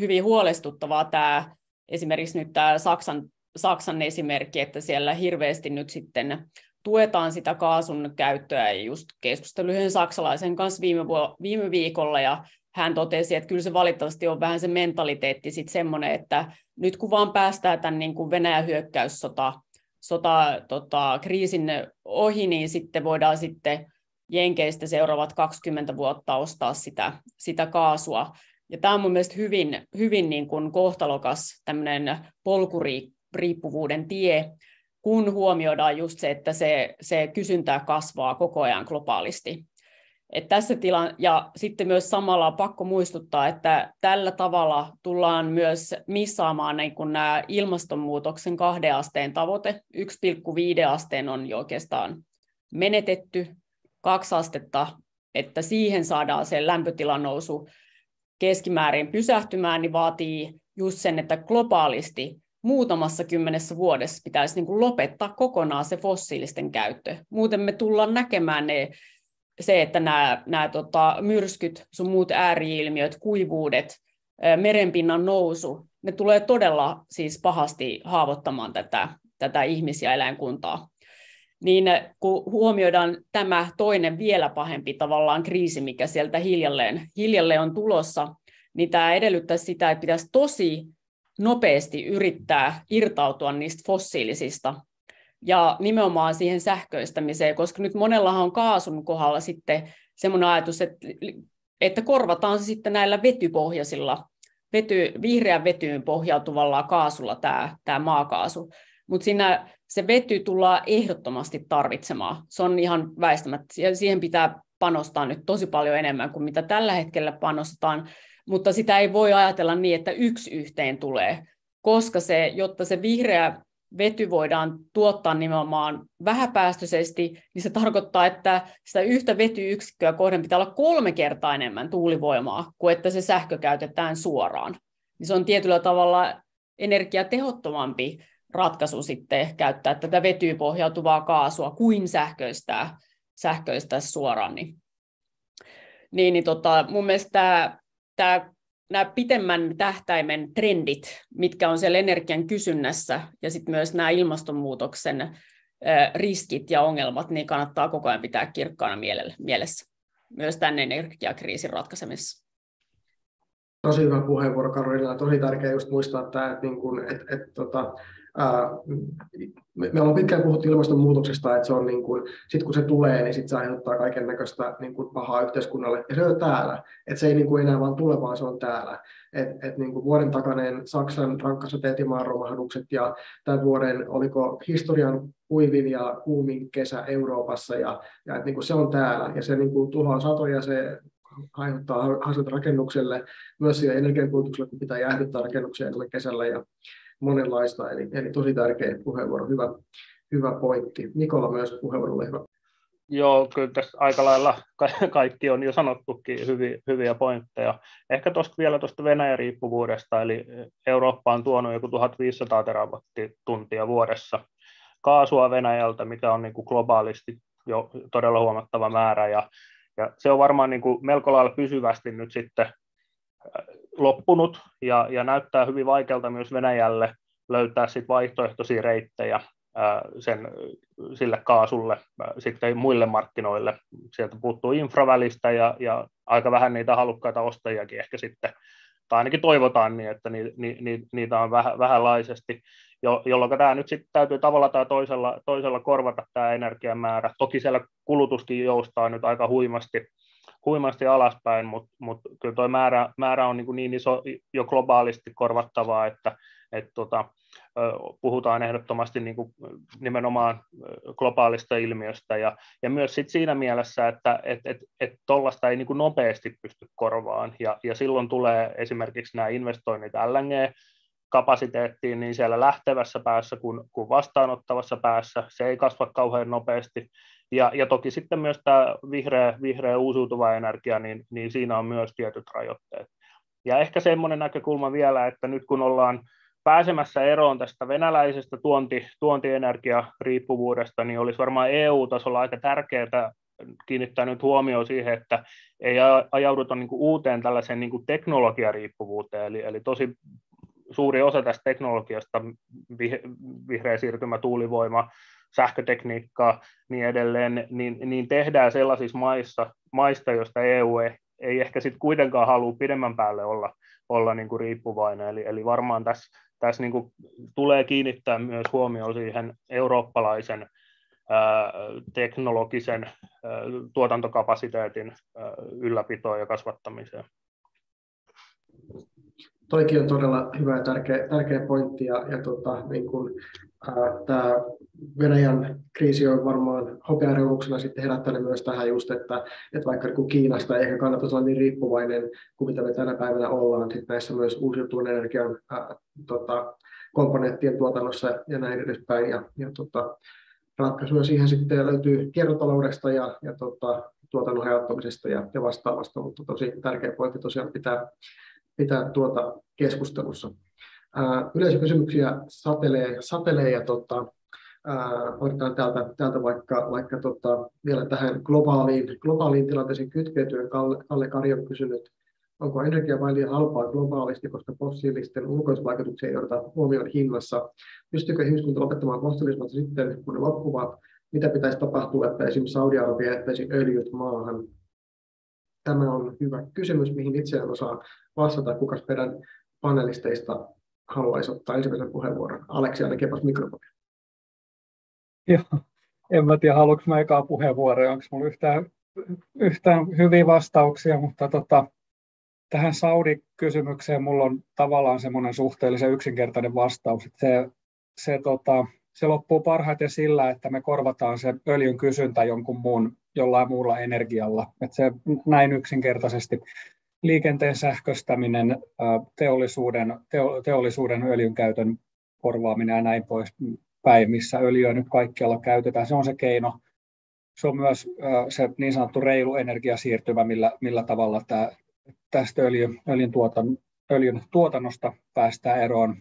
hyvin huolestuttavaa tämä esimerkiksi nyt tämä Saksan, Saksan esimerkki, että siellä hirveästi nyt sitten tuetaan sitä kaasun käyttöä. Ja just keskustelin yhden saksalaisen kanssa viime, viime viikolla ja hän totesi, että kyllä se valitettavasti on vähän se mentaliteetti sitten semmoinen, että nyt kun vaan päästään tämän niin kuin Venäjän hyökkäyssota sota, tota, kriisin ohi, niin sitten voidaan sitten Jenkeistä seuraavat 20 vuotta ostaa sitä, sitä kaasua. Ja tämä on mun mielestä hyvin, hyvin niin kuin kohtalokas tämmöinen polkuriippuvuuden tie, kun huomioidaan just se, että se, se kysyntää kasvaa koko ajan globaalisti. Et tässä tila- ja sitten myös samalla pakko muistuttaa, että tällä tavalla tullaan myös missaamaan niin kun nämä ilmastonmuutoksen kahden asteen tavoite. 1,5 asteen on jo oikeastaan menetetty, kaksi astetta, että siihen saadaan se lämpötilan nousu keskimäärin pysähtymään, niin vaatii just sen, että globaalisti muutamassa kymmenessä vuodessa pitäisi niin kuin lopettaa kokonaan se fossiilisten käyttö. Muuten me tullaan näkemään ne se, että nämä, nämä tota, myrskyt, sun muut ääriilmiöt, kuivuudet, merenpinnan nousu, ne tulee todella siis pahasti haavoittamaan tätä, tätä ihmis- ja eläinkuntaa. Niin kun huomioidaan tämä toinen vielä pahempi tavallaan kriisi, mikä sieltä hiljalleen, hiljalleen on tulossa, niin tämä edellyttää sitä, että pitäisi tosi nopeasti yrittää irtautua niistä fossiilisista ja nimenomaan siihen sähköistämiseen, koska nyt monellahan on kaasun kohdalla sitten semmoinen ajatus, että, että korvataan se sitten näillä vetypohjaisilla, vety, vihreän vetyyn pohjautuvalla kaasulla tämä, tämä maakaasu. Mutta siinä se vety tullaan ehdottomasti tarvitsemaan. Se on ihan väistämättä. Siihen pitää panostaa nyt tosi paljon enemmän kuin mitä tällä hetkellä panostetaan, mutta sitä ei voi ajatella niin, että yksi yhteen tulee, koska se, jotta se vihreä vety voidaan tuottaa nimenomaan vähäpäästöisesti, niin se tarkoittaa, että sitä yhtä vetyyksikköä kohden pitää olla kolme kertaa enemmän tuulivoimaa kuin että se sähkö käytetään suoraan. Niin se on tietyllä tavalla energiatehottomampi ratkaisu sitten käyttää tätä vetyyn pohjautuvaa kaasua kuin sähköistää, sähköistää suoraan. Niin, niin, tota, mun mielestä tämä nämä pitemmän tähtäimen trendit, mitkä on siellä energian kysynnässä, ja sitten myös nämä ilmastonmuutoksen riskit ja ongelmat, niin kannattaa koko ajan pitää kirkkaana mielessä, myös tänne energiakriisin ratkaisemisessa. Tosi hyvä puheenvuoro Karolina. Tosi tärkeää just muistaa tämä, että, niin kun, että, että, tota, me, me ollaan pitkään puhuttu ilmastonmuutoksesta, että se on niin kuin, sit kun se tulee, niin sit se aiheuttaa kaiken näköistä niin pahaa yhteiskunnalle. Ja se on täällä. Että se ei niin kuin enää vaan tule, vaan se on täällä. Et, et niin kuin vuoden takainen Saksan rankkasateet ja maanromahdukset ja tämän vuoden, oliko historian kuivin ja kuumin kesä Euroopassa ja, ja et niin kuin se on täällä. Ja se niin kuin tuhoaa satoja, se aiheuttaa haasteita rakennukselle, myös sille energiankulutukselle, kun pitää jäähdyttää rakennuksia kesällä ja monenlaista, eli, eli tosi tärkeä puheenvuoro, hyvä, hyvä pointti. Nikola myös puheenvuorolle hyvä. Joo, kyllä tässä aika lailla kaikki on jo sanottukin hyviä, hyviä pointteja. Ehkä tuosta vielä tuosta Venäjän riippuvuudesta, eli Eurooppa on tuonut joku 1500 terawattituntia vuodessa kaasua Venäjältä, mikä on niin kuin globaalisti jo todella huomattava määrä, ja, ja se on varmaan niin kuin melko lailla pysyvästi nyt sitten loppunut ja, ja näyttää hyvin vaikealta myös Venäjälle löytää sit vaihtoehtoisia reittejä sen, sille kaasulle sitten muille markkinoille. Sieltä puuttuu infravälistä ja, ja aika vähän niitä halukkaita ostajiakin ehkä sitten, tai ainakin toivotaan niin, että ni, ni, ni, niitä on vähän, vähänlaisesti, jo, jolloin tämä nyt sitten täytyy tavalla tai toisella, toisella korvata tämä energiamäärä. Toki siellä kulutuskin joustaa nyt aika huimasti, huimasti alaspäin, mutta mut kyllä tuo määrä, määrä on niin, niin iso jo globaalisti korvattavaa, että et tota, puhutaan ehdottomasti niin kuin nimenomaan globaalista ilmiöstä ja, ja myös sit siinä mielessä, että et, et, et tuollaista ei niin kuin nopeasti pysty korvaan ja, ja silloin tulee esimerkiksi nämä investoinnit LNG kapasiteettiin niin siellä lähtevässä päässä kuin, kuin vastaanottavassa päässä. Se ei kasva kauhean nopeasti. Ja, ja toki sitten myös tämä vihreä, vihreä uusiutuva energia, niin, niin siinä on myös tietyt rajoitteet. Ja ehkä semmoinen näkökulma vielä, että nyt kun ollaan pääsemässä eroon tästä venäläisestä tuonti, tuontienergiariippuvuudesta, niin olisi varmaan EU-tasolla aika tärkeää kiinnittää nyt huomioon siihen, että ei ajauduta niin kuin uuteen tällaiseen niin kuin teknologiariippuvuuteen, eli, eli tosi suuri osa tästä teknologiasta, vihreä siirtymä, tuulivoima, sähkötekniikkaa, niin edelleen, niin, niin tehdään sellaisissa maissa, maista, joista EU ei, ei ehkä sitten kuitenkaan halua pidemmän päälle olla, olla niin kuin riippuvainen. Eli, eli varmaan tässä, tässä niin kuin tulee kiinnittää myös huomioon siihen eurooppalaisen ää, teknologisen ää, tuotantokapasiteetin ää, ylläpitoon ja kasvattamiseen. Toikin on todella hyvä ja tärkeä, tärkeä pointti, ja, ja tota, niin kun, tämä Venäjän kriisi on varmaan hopeareunuksena sitten herättänyt myös tähän just, että, että vaikka niin Kiinasta ei ehkä kannata olla niin riippuvainen kuin mitä me tänä päivänä ollaan sitten näissä myös uusiutuvan energian ää, tota, komponenttien tuotannossa ja näin edespäin. Ja, ja tota, ratkaisuja siihen sitten löytyy kiertotaloudesta ja, ja tota, tuotannon hajauttamisesta ja, ja vastaavasta, mutta tosi tärkeä pointti tosiaan pitää, pitää tuota keskustelussa. Yleisökysymyksiä satelee, satelee ja tota, otetaan täältä, täältä vaikka, vaikka tota, vielä tähän globaaliin, globaaliin tilanteeseen kytkeytyen. Kalle, Kalle Kari on kysynyt, onko energia vain liian halpaa globaalisti, koska fossiilisten ulkoisvaikutuksia ei odota huomioon hinnassa. Pystyykö ihmiskunta lopettamaan fossiilismat sitten, kun ne loppuvat? Mitä pitäisi tapahtua, että esimerkiksi Saudi-Arabia jättäisi öljyt maahan? Tämä on hyvä kysymys, mihin itse en osaa vastata. Kuka meidän panelisteista haluaisi ottaa ensimmäisen puheenvuoron? Aleksi, ainakin mikrofoni. Joo, en mä tiedä, haluanko mä ekaa puheenvuoroa, onko minulla yhtään, yhtään hyviä vastauksia, mutta tota, tähän Saudi-kysymykseen mulla on tavallaan semmoinen suhteellisen yksinkertainen vastaus, että se, se, tota, se loppuu parhaiten sillä, että me korvataan se öljyn kysyntä jonkun muun, jollain muulla energialla. Että se näin yksinkertaisesti liikenteen sähköstäminen, teollisuuden, teollisuuden öljyn käytön korvaaminen ja näin pois päin, missä öljyä nyt kaikkialla käytetään. Se on se keino. Se on myös se niin sanottu reilu energiasiirtymä, millä, millä tavalla tämä, tästä öljy, öljyn, tuotan, öljyn tuotannosta päästään eroon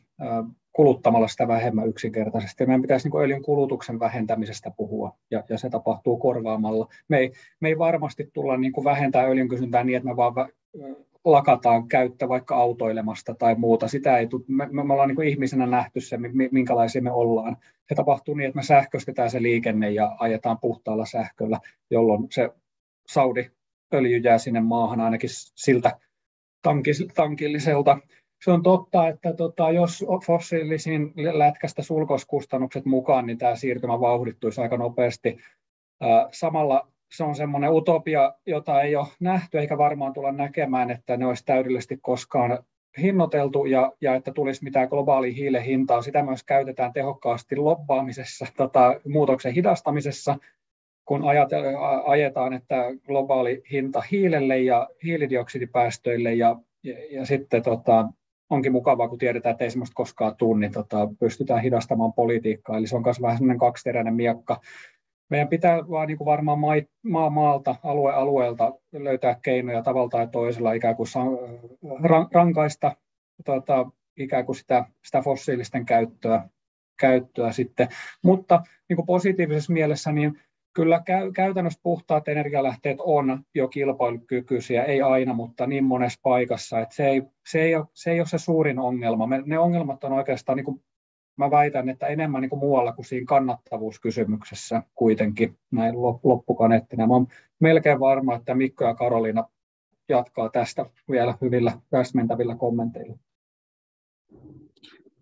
kuluttamalla sitä vähemmän yksinkertaisesti. Meidän pitäisi niin öljyn kulutuksen vähentämisestä puhua, ja, ja se tapahtuu korvaamalla. Me ei, me ei varmasti tulla niin vähentää öljyn kysyntää niin, että me vaan lakataan käyttä vaikka autoilemasta tai muuta. Sitä ei tule, me, me ollaan niin ihmisenä nähty se, minkälaisia me ollaan. Se tapahtuu niin, että me sähköstetään se liikenne ja ajetaan puhtaalla sähköllä, jolloin se Saudi-öljy jää sinne maahan ainakin siltä tankilliselta. Se on totta, että tota, jos fossiilisiin lätkästä sulkoskustannukset mukaan, niin tämä siirtymä vauhdittuisi aika nopeasti. Samalla se on semmoinen utopia, jota ei ole nähty eikä varmaan tulla näkemään, että ne olisi täydellisesti koskaan hinnoiteltu ja, ja että tulisi mitään globaalia hiilen hintaa. Sitä myös käytetään tehokkaasti lobbaamisessa, tota, muutoksen hidastamisessa, kun ajetaan, että globaali hinta hiilelle ja hiilidioksidipäästöille ja, ja, ja sitten tota, onkin mukavaa, kun tiedetään, että ei sellaista koskaan tule, niin tota, pystytään hidastamaan politiikkaa. Eli se on myös vähän sellainen kaksiteräinen miekka meidän pitää vaan niin kuin varmaan maa maalta, alue alueelta löytää keinoja tavalla tai toisella ikään kuin rankaista tuota, ikään kuin sitä, sitä fossiilisten käyttöä, käyttöä sitten. Mutta niin kuin positiivisessa mielessä niin kyllä käytännössä puhtaat energialähteet on jo kilpailukykyisiä, ei aina, mutta niin monessa paikassa, että se ei, se ei, ole, se ei ole se suurin ongelma. Me, ne ongelmat on oikeastaan niin kuin mä väitän, että enemmän niin kuin muualla kuin siinä kannattavuuskysymyksessä kuitenkin näin loppukaneettina. Mä olen melkein varma, että Mikko ja Karolina jatkaa tästä vielä hyvillä täsmentävillä kommenteilla.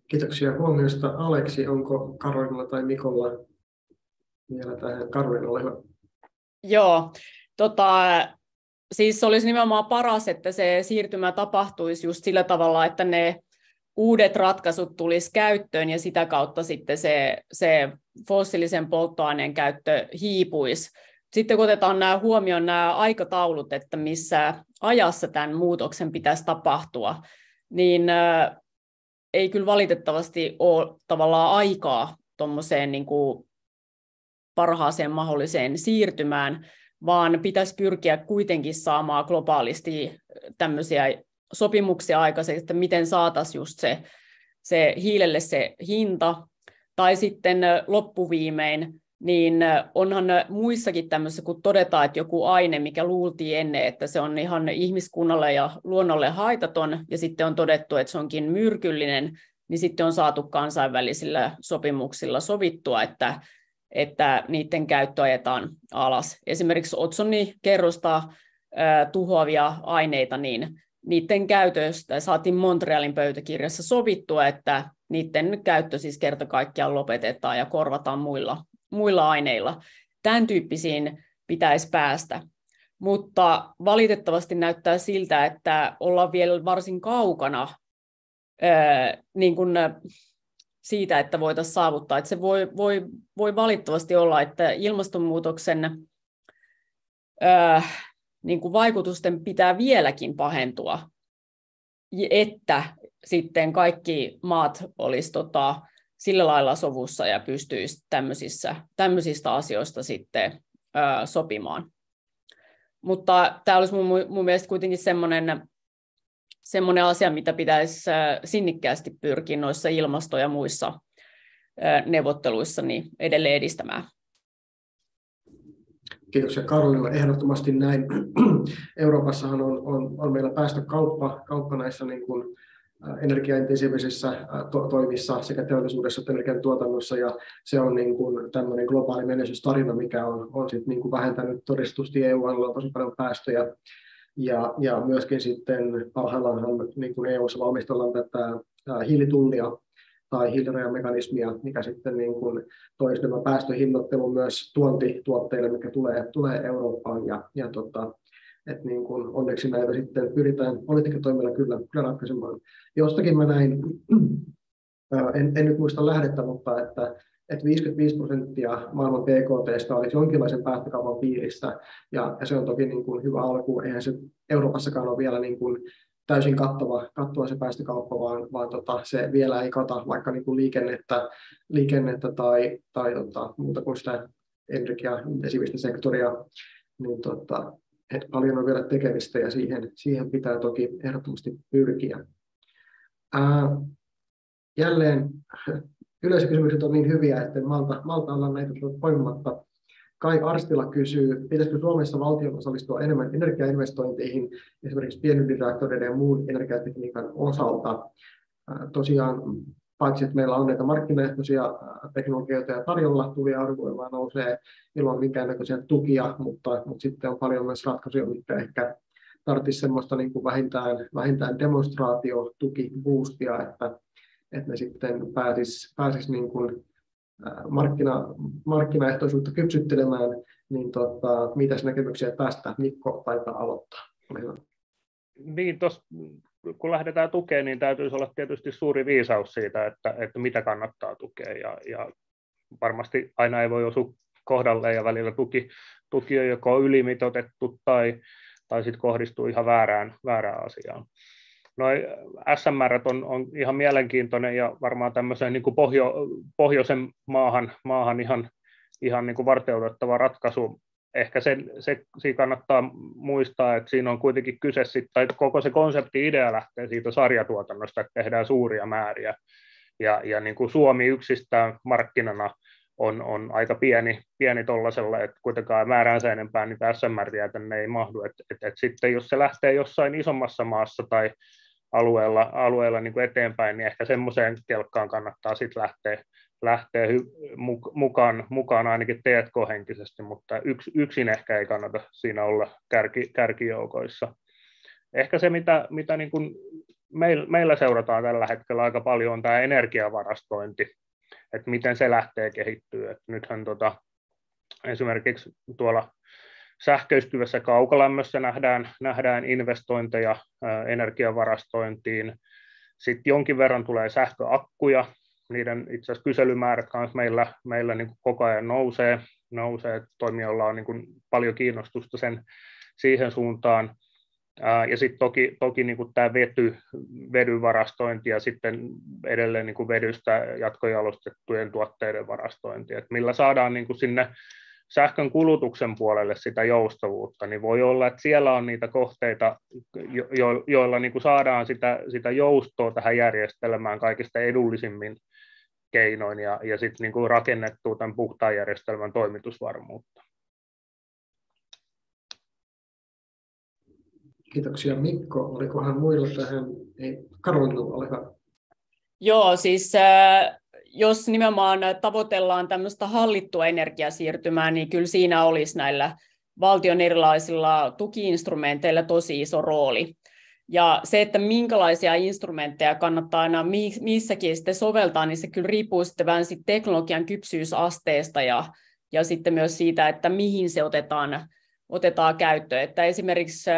Kiitoksia huomiosta. Aleksi, onko Karolina tai Mikolla vielä tähän? Karolina, ole hyvä. Joo, tota, siis olisi nimenomaan paras, että se siirtymä tapahtuisi just sillä tavalla, että ne uudet ratkaisut tulisi käyttöön ja sitä kautta sitten se, se fossiilisen polttoaineen käyttö hiipuisi. Sitten kun otetaan nämä huomioon nämä aikataulut, että missä ajassa tämän muutoksen pitäisi tapahtua, niin ei kyllä valitettavasti ole tavallaan aikaa tuommoiseen niin parhaaseen mahdolliseen siirtymään, vaan pitäisi pyrkiä kuitenkin saamaan globaalisti tämmöisiä sopimuksia aikaiseksi, että miten saataisiin just se, se hiilelle se hinta, tai sitten loppuviimein, niin onhan muissakin tämmöisissä, kun todetaan, että joku aine, mikä luultiin ennen, että se on ihan ihmiskunnalle ja luonnolle haitaton, ja sitten on todettu, että se onkin myrkyllinen, niin sitten on saatu kansainvälisillä sopimuksilla sovittua, että, että niiden käyttö ajetaan alas. Esimerkiksi otsonikerrosta äh, tuhoavia aineita, niin niiden käytöstä saatiin Montrealin pöytäkirjassa sovittua, että niiden käyttö siis kerta kaikkiaan lopetetaan ja korvataan muilla, muilla aineilla. Tämän tyyppisiin pitäisi päästä. Mutta valitettavasti näyttää siltä, että ollaan vielä varsin kaukana ää, niin kuin siitä, että voitaisiin saavuttaa. Että se voi, voi, voi valitettavasti olla, että ilmastonmuutoksen niin kuin vaikutusten pitää vieläkin pahentua, että sitten kaikki maat olisi tota, sillä lailla sovussa ja pystyisi tämmöisissä, tämmöisistä asioista sitten ö, sopimaan. Mutta tämä olisi mun, mun mielestä kuitenkin semmoinen, semmoinen asia, mitä pitäisi sinnikkäästi pyrkiä noissa ilmasto- ja muissa neuvotteluissa niin edelleen edistämään. Kiitoksia Karolina. Ehdottomasti näin. [CLEARS THROAT] Euroopassahan on, on, on meillä päästökauppa kauppa näissä niin kuin energiaintensiivisissä to- toimissa sekä teollisuudessa että energiantuotannossa, ja se on niin kuin tämmöinen globaali menestystarina, mikä on, on sit niin kuin vähentänyt todistusti EU-alueella tosi paljon päästöjä, ja, ja myöskin sitten parhaillaan niin EU-ssa valmistellaan tätä hiilitullia tai hiilirajamekanismia, mikä sitten niin kuin toisi nämä päästöhinnoittelun myös tuontituotteille, mikä tulee, tulee Eurooppaan. Ja, ja tota, et niin kuin onneksi näitä sitten pyritään politiikkatoimilla kyllä, kyllä ratkaisemaan. Jostakin mä näin, [CLEARS THROAT] en, en nyt muista lähdettä, mutta että, että 55 prosenttia maailman BKT olisi jonkinlaisen päästökaupan piirissä, ja, ja se on toki niin kuin hyvä alku. Eihän se Euroopassakaan ole vielä niin kuin täysin kattava, kattava se päästökauppa, vaan, vaan tota, se vielä ei kata vaikka niin kuin liikennettä, liikennettä tai, tai tota, muuta kuin sitä energiaintensiivistä sektoria, niin tota, että paljon on vielä tekemistä ja siihen, siihen pitää toki ehdottomasti pyrkiä. Ää, jälleen yleisökysymykset on niin hyviä, että malta, malta olla näitä poimimatta. Kai Arstila kysyy, pitäisikö Suomessa valtion osallistua enemmän energiainvestointeihin, esimerkiksi pienydinreaktoreiden ja muun energiatekniikan osalta. Tosiaan, paitsi että meillä on näitä markkinaehtoisia teknologioita ja tarjolla, tuli ja aurinkoilmaa nousee ilman minkäännäköisiä tukia, mutta, mutta sitten on paljon myös ratkaisuja, mitkä ehkä tarvitsisi semmoista niin kuin vähintään, vähintään demonstraatiotuki boostia, että, että ne sitten pääsis, pääsis niin kuin markkina, markkinaehtoisuutta kypsyttelemään, niin tota, mitäs näkemyksiä tästä Mikko taitaa aloittaa? Niin, tos, kun lähdetään tukemaan, niin täytyisi olla tietysti suuri viisaus siitä, että, että mitä kannattaa tukea, ja, ja varmasti aina ei voi osua kohdalle, ja välillä tuki, tuki on joko ylimitotettu tai, tai sitten kohdistuu ihan väärään, väärään asiaan. Noi SMR on, on ihan mielenkiintoinen ja varmaan tämmöiseen niin kuin pohjo, pohjoisen maahan, maahan ihan, ihan niin kuin varteutettava ratkaisu. Ehkä se, se siinä kannattaa muistaa, että siinä on kuitenkin kyse, sit, tai koko se konsepti idea lähtee siitä sarjatuotannosta, että tehdään suuria määriä. Ja, ja niin kuin Suomi yksistään markkinana on, on aika pieni, pieni tuollaisella, että kuitenkaan määräänsä enempää niitä SMR tänne ei mahdu. Et, et, et sitten jos se lähtee jossain isommassa maassa tai alueella, alueella niin kuin eteenpäin, niin ehkä semmoiseen kelkkaan kannattaa sitten lähteä, lähteä mukaan, mukaan ainakin T&K-henkisesti, mutta yks, yksin ehkä ei kannata siinä olla kärki, kärkijoukoissa. Ehkä se, mitä, mitä niin kuin meillä, meillä seurataan tällä hetkellä aika paljon, on tämä energiavarastointi, että miten se lähtee kehittyä. Et nythän tota, esimerkiksi tuolla sähköistyvässä kaukolämmössä nähdään, nähdään investointeja energiavarastointiin. Sitten jonkin verran tulee sähköakkuja, niiden itse asiassa kyselymäärät meillä, meillä niin kuin koko ajan nousee, nousee toimijoilla on niin kuin paljon kiinnostusta sen, siihen suuntaan. Ja sitten toki, toki niin kuin tämä vety, vedyvarastointi ja sitten edelleen niin kuin vedystä jatkojalostettujen tuotteiden varastointi, että millä saadaan niin kuin sinne sähkön kulutuksen puolelle sitä joustavuutta, niin voi olla, että siellä on niitä kohteita, jo, joilla niin kuin saadaan sitä, sitä joustoa tähän järjestelmään kaikista edullisimmin keinoin ja, ja sitten niin kuin rakennettua tämän puhtaan järjestelmän toimitusvarmuutta. Kiitoksia Mikko. Olikohan muilla tähän? Ei, Karolina, ole hyvä. Joo, siis äh, jos nimenomaan tavoitellaan tämmöistä hallittua energiasiirtymää, niin kyllä siinä olisi näillä valtion erilaisilla tukiinstrumenteilla tosi iso rooli. Ja se, että minkälaisia instrumentteja kannattaa aina missäkin sitten soveltaa, niin se kyllä riippuu sitten vähän sit teknologian kypsyysasteesta ja, ja sitten myös siitä, että mihin se otetaan, otetaan käyttöön. Että esimerkiksi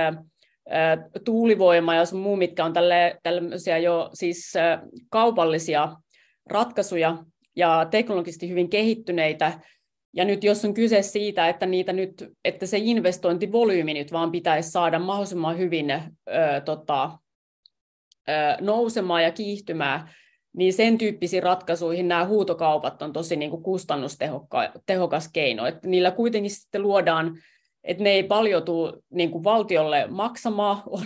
tuulivoima ja sun muu, mitkä on tälle, tällaisia jo siis kaupallisia ratkaisuja ja teknologisesti hyvin kehittyneitä, ja nyt jos on kyse siitä, että, niitä nyt, että se investointivolyymi nyt vaan pitäisi saada mahdollisimman hyvin ö, tota, ö, nousemaan ja kiihtymään, niin sen tyyppisiin ratkaisuihin nämä huutokaupat on tosi niin kuin kustannustehokas keino. Että niillä kuitenkin sitten luodaan, että ne ei paljon tule niin kuin valtiolle maksamaan. On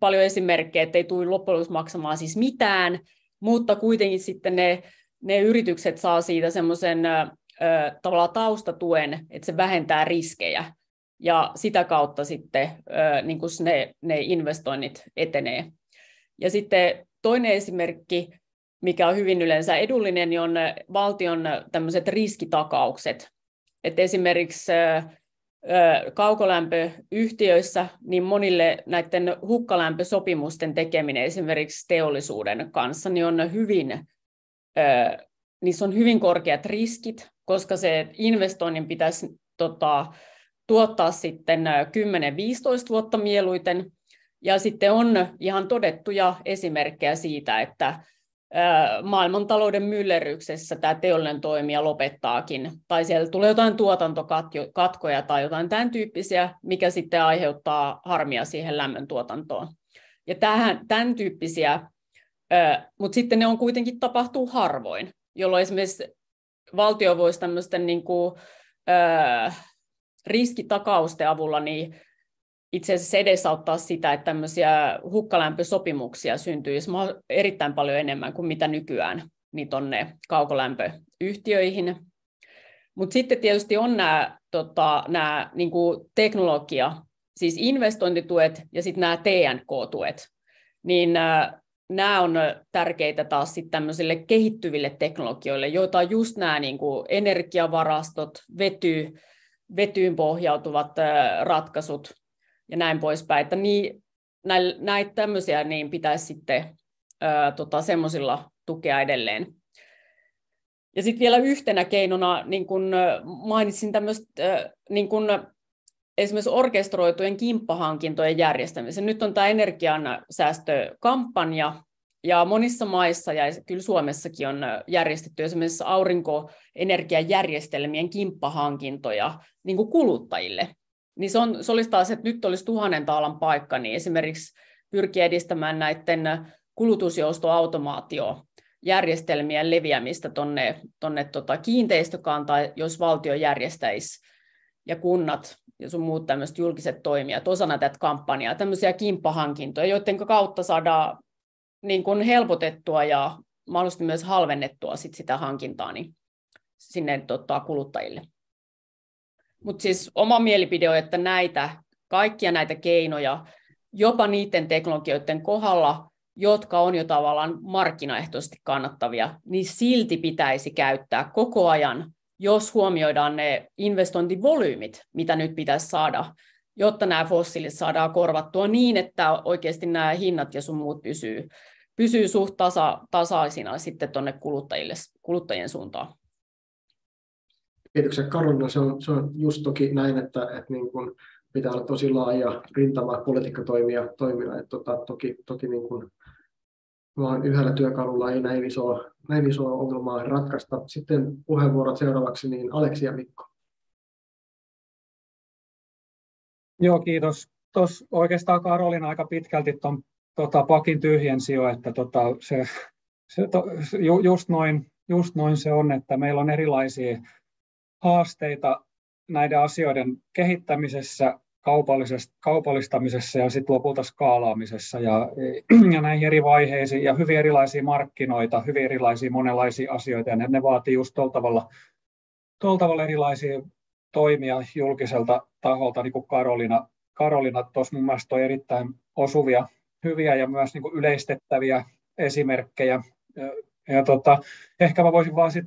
paljon esimerkkejä, että ei tule loppujen maksamaan siis mitään, mutta kuitenkin sitten ne, ne yritykset saa siitä semmoisen tavallaan taustatuen, että se vähentää riskejä ja sitä kautta sitten niin kuin ne, ne investoinnit etenee. Ja sitten toinen esimerkki, mikä on hyvin yleensä edullinen, niin on valtion tämmöiset riskitakaukset. Että esimerkiksi kaukolämpöyhtiöissä, niin monille näiden hukkalämpösopimusten tekeminen esimerkiksi teollisuuden kanssa, niin on hyvin, niissä on hyvin korkeat riskit, koska se investoinnin pitäisi tota, tuottaa sitten 10-15 vuotta mieluiten. Ja sitten on ihan todettuja esimerkkejä siitä, että maailmantalouden myllerryksessä tämä teollinen toimija lopettaakin, tai siellä tulee jotain tuotantokatkoja tai jotain tämän tyyppisiä, mikä sitten aiheuttaa harmia siihen lämmöntuotantoon. Ja tähän, tämän tyyppisiä, mutta sitten ne on kuitenkin tapahtuu harvoin, jolloin esimerkiksi valtio voisi tämmöisten niin kuin, riskitakausten avulla niin itse asiassa edesauttaa sitä, että tämmöisiä hukkalämpösopimuksia syntyisi erittäin paljon enemmän kuin mitä nykyään niin tuonne kaukolämpöyhtiöihin. Mutta sitten tietysti on nämä, tota, nämä niin kuin teknologia, siis investointituet ja sitten nämä TNK-tuet. Niin nämä on tärkeitä taas sitten tämmöisille kehittyville teknologioille, joita on just nämä niin kuin energiavarastot, vety, vetyyn pohjautuvat ratkaisut, ja näin poispäin. Että niin, näitä tämmöisiä niin pitäisi sitten ää, tota, semmoisilla tukea edelleen. Ja sitten vielä yhtenä keinona, niin kun mainitsin tämmöistä, niin kun esimerkiksi orkestroitujen kimppahankintojen järjestämisen. Nyt on tämä energiansäästökampanja, ja monissa maissa, ja kyllä Suomessakin on järjestetty esimerkiksi aurinkoenergiajärjestelmien kimppahankintoja niin kuluttajille niin se, on, se olisi taas, että nyt olisi tuhannen taalan paikka, niin esimerkiksi pyrkiä edistämään näiden kulutusjoustoautomaatio järjestelmien leviämistä tuonne tonne tota kiinteistökantaan, jos valtio järjestäisi ja kunnat ja sun muut tämmöiset julkiset toimijat osana tätä kampanjaa, tämmöisiä kimppahankintoja, joiden kautta saadaan niin kuin helpotettua ja mahdollisesti myös halvennettua sit sitä hankintaa niin sinne tota, kuluttajille. Mutta siis oma mielipide on, että näitä, kaikkia näitä keinoja, jopa niiden teknologioiden kohdalla, jotka on jo tavallaan markkinaehtoisesti kannattavia, niin silti pitäisi käyttää koko ajan, jos huomioidaan ne investointivolyymit, mitä nyt pitäisi saada, jotta nämä fossiilit saadaan korvattua niin, että oikeasti nämä hinnat ja sun muut pysyy, pysyy suht tasa, tasaisina sitten tuonne kuluttajille, kuluttajien suuntaan. Kiitoksia Karolina. Se on, se on just toki näin, että, että niin kuin pitää olla tosi laaja rintama politiikkatoimia toimia. Että tota, toki, toki niin kuin vaan yhdellä työkalulla ei näin isoa, näin isoa ongelmaa ratkaista. Sitten puheenvuorot seuraavaksi, niin Aleksi ja Mikko. Joo, kiitos. Tuossa oikeastaan Karolina aika pitkälti tuon tota, pakin tyhjensi jo, että tota, se, se to, ju, just, noin, just noin se on, että meillä on erilaisia haasteita näiden asioiden kehittämisessä kaupallistamisessa ja sitten lopulta skaalaamisessa ja, [CLEARS THROAT] ja näihin eri vaiheisiin ja hyvin erilaisia markkinoita, hyvin erilaisia monenlaisia asioita. Ja ne, ne vaatii just tuolla tavalla, tavalla erilaisia toimia julkiselta taholta, niin kuin Karolina, Karolina tuossa mun mielestä toi erittäin osuvia, hyviä ja myös niin kuin yleistettäviä esimerkkejä ja tota, ehkä mä voisin vaan sit,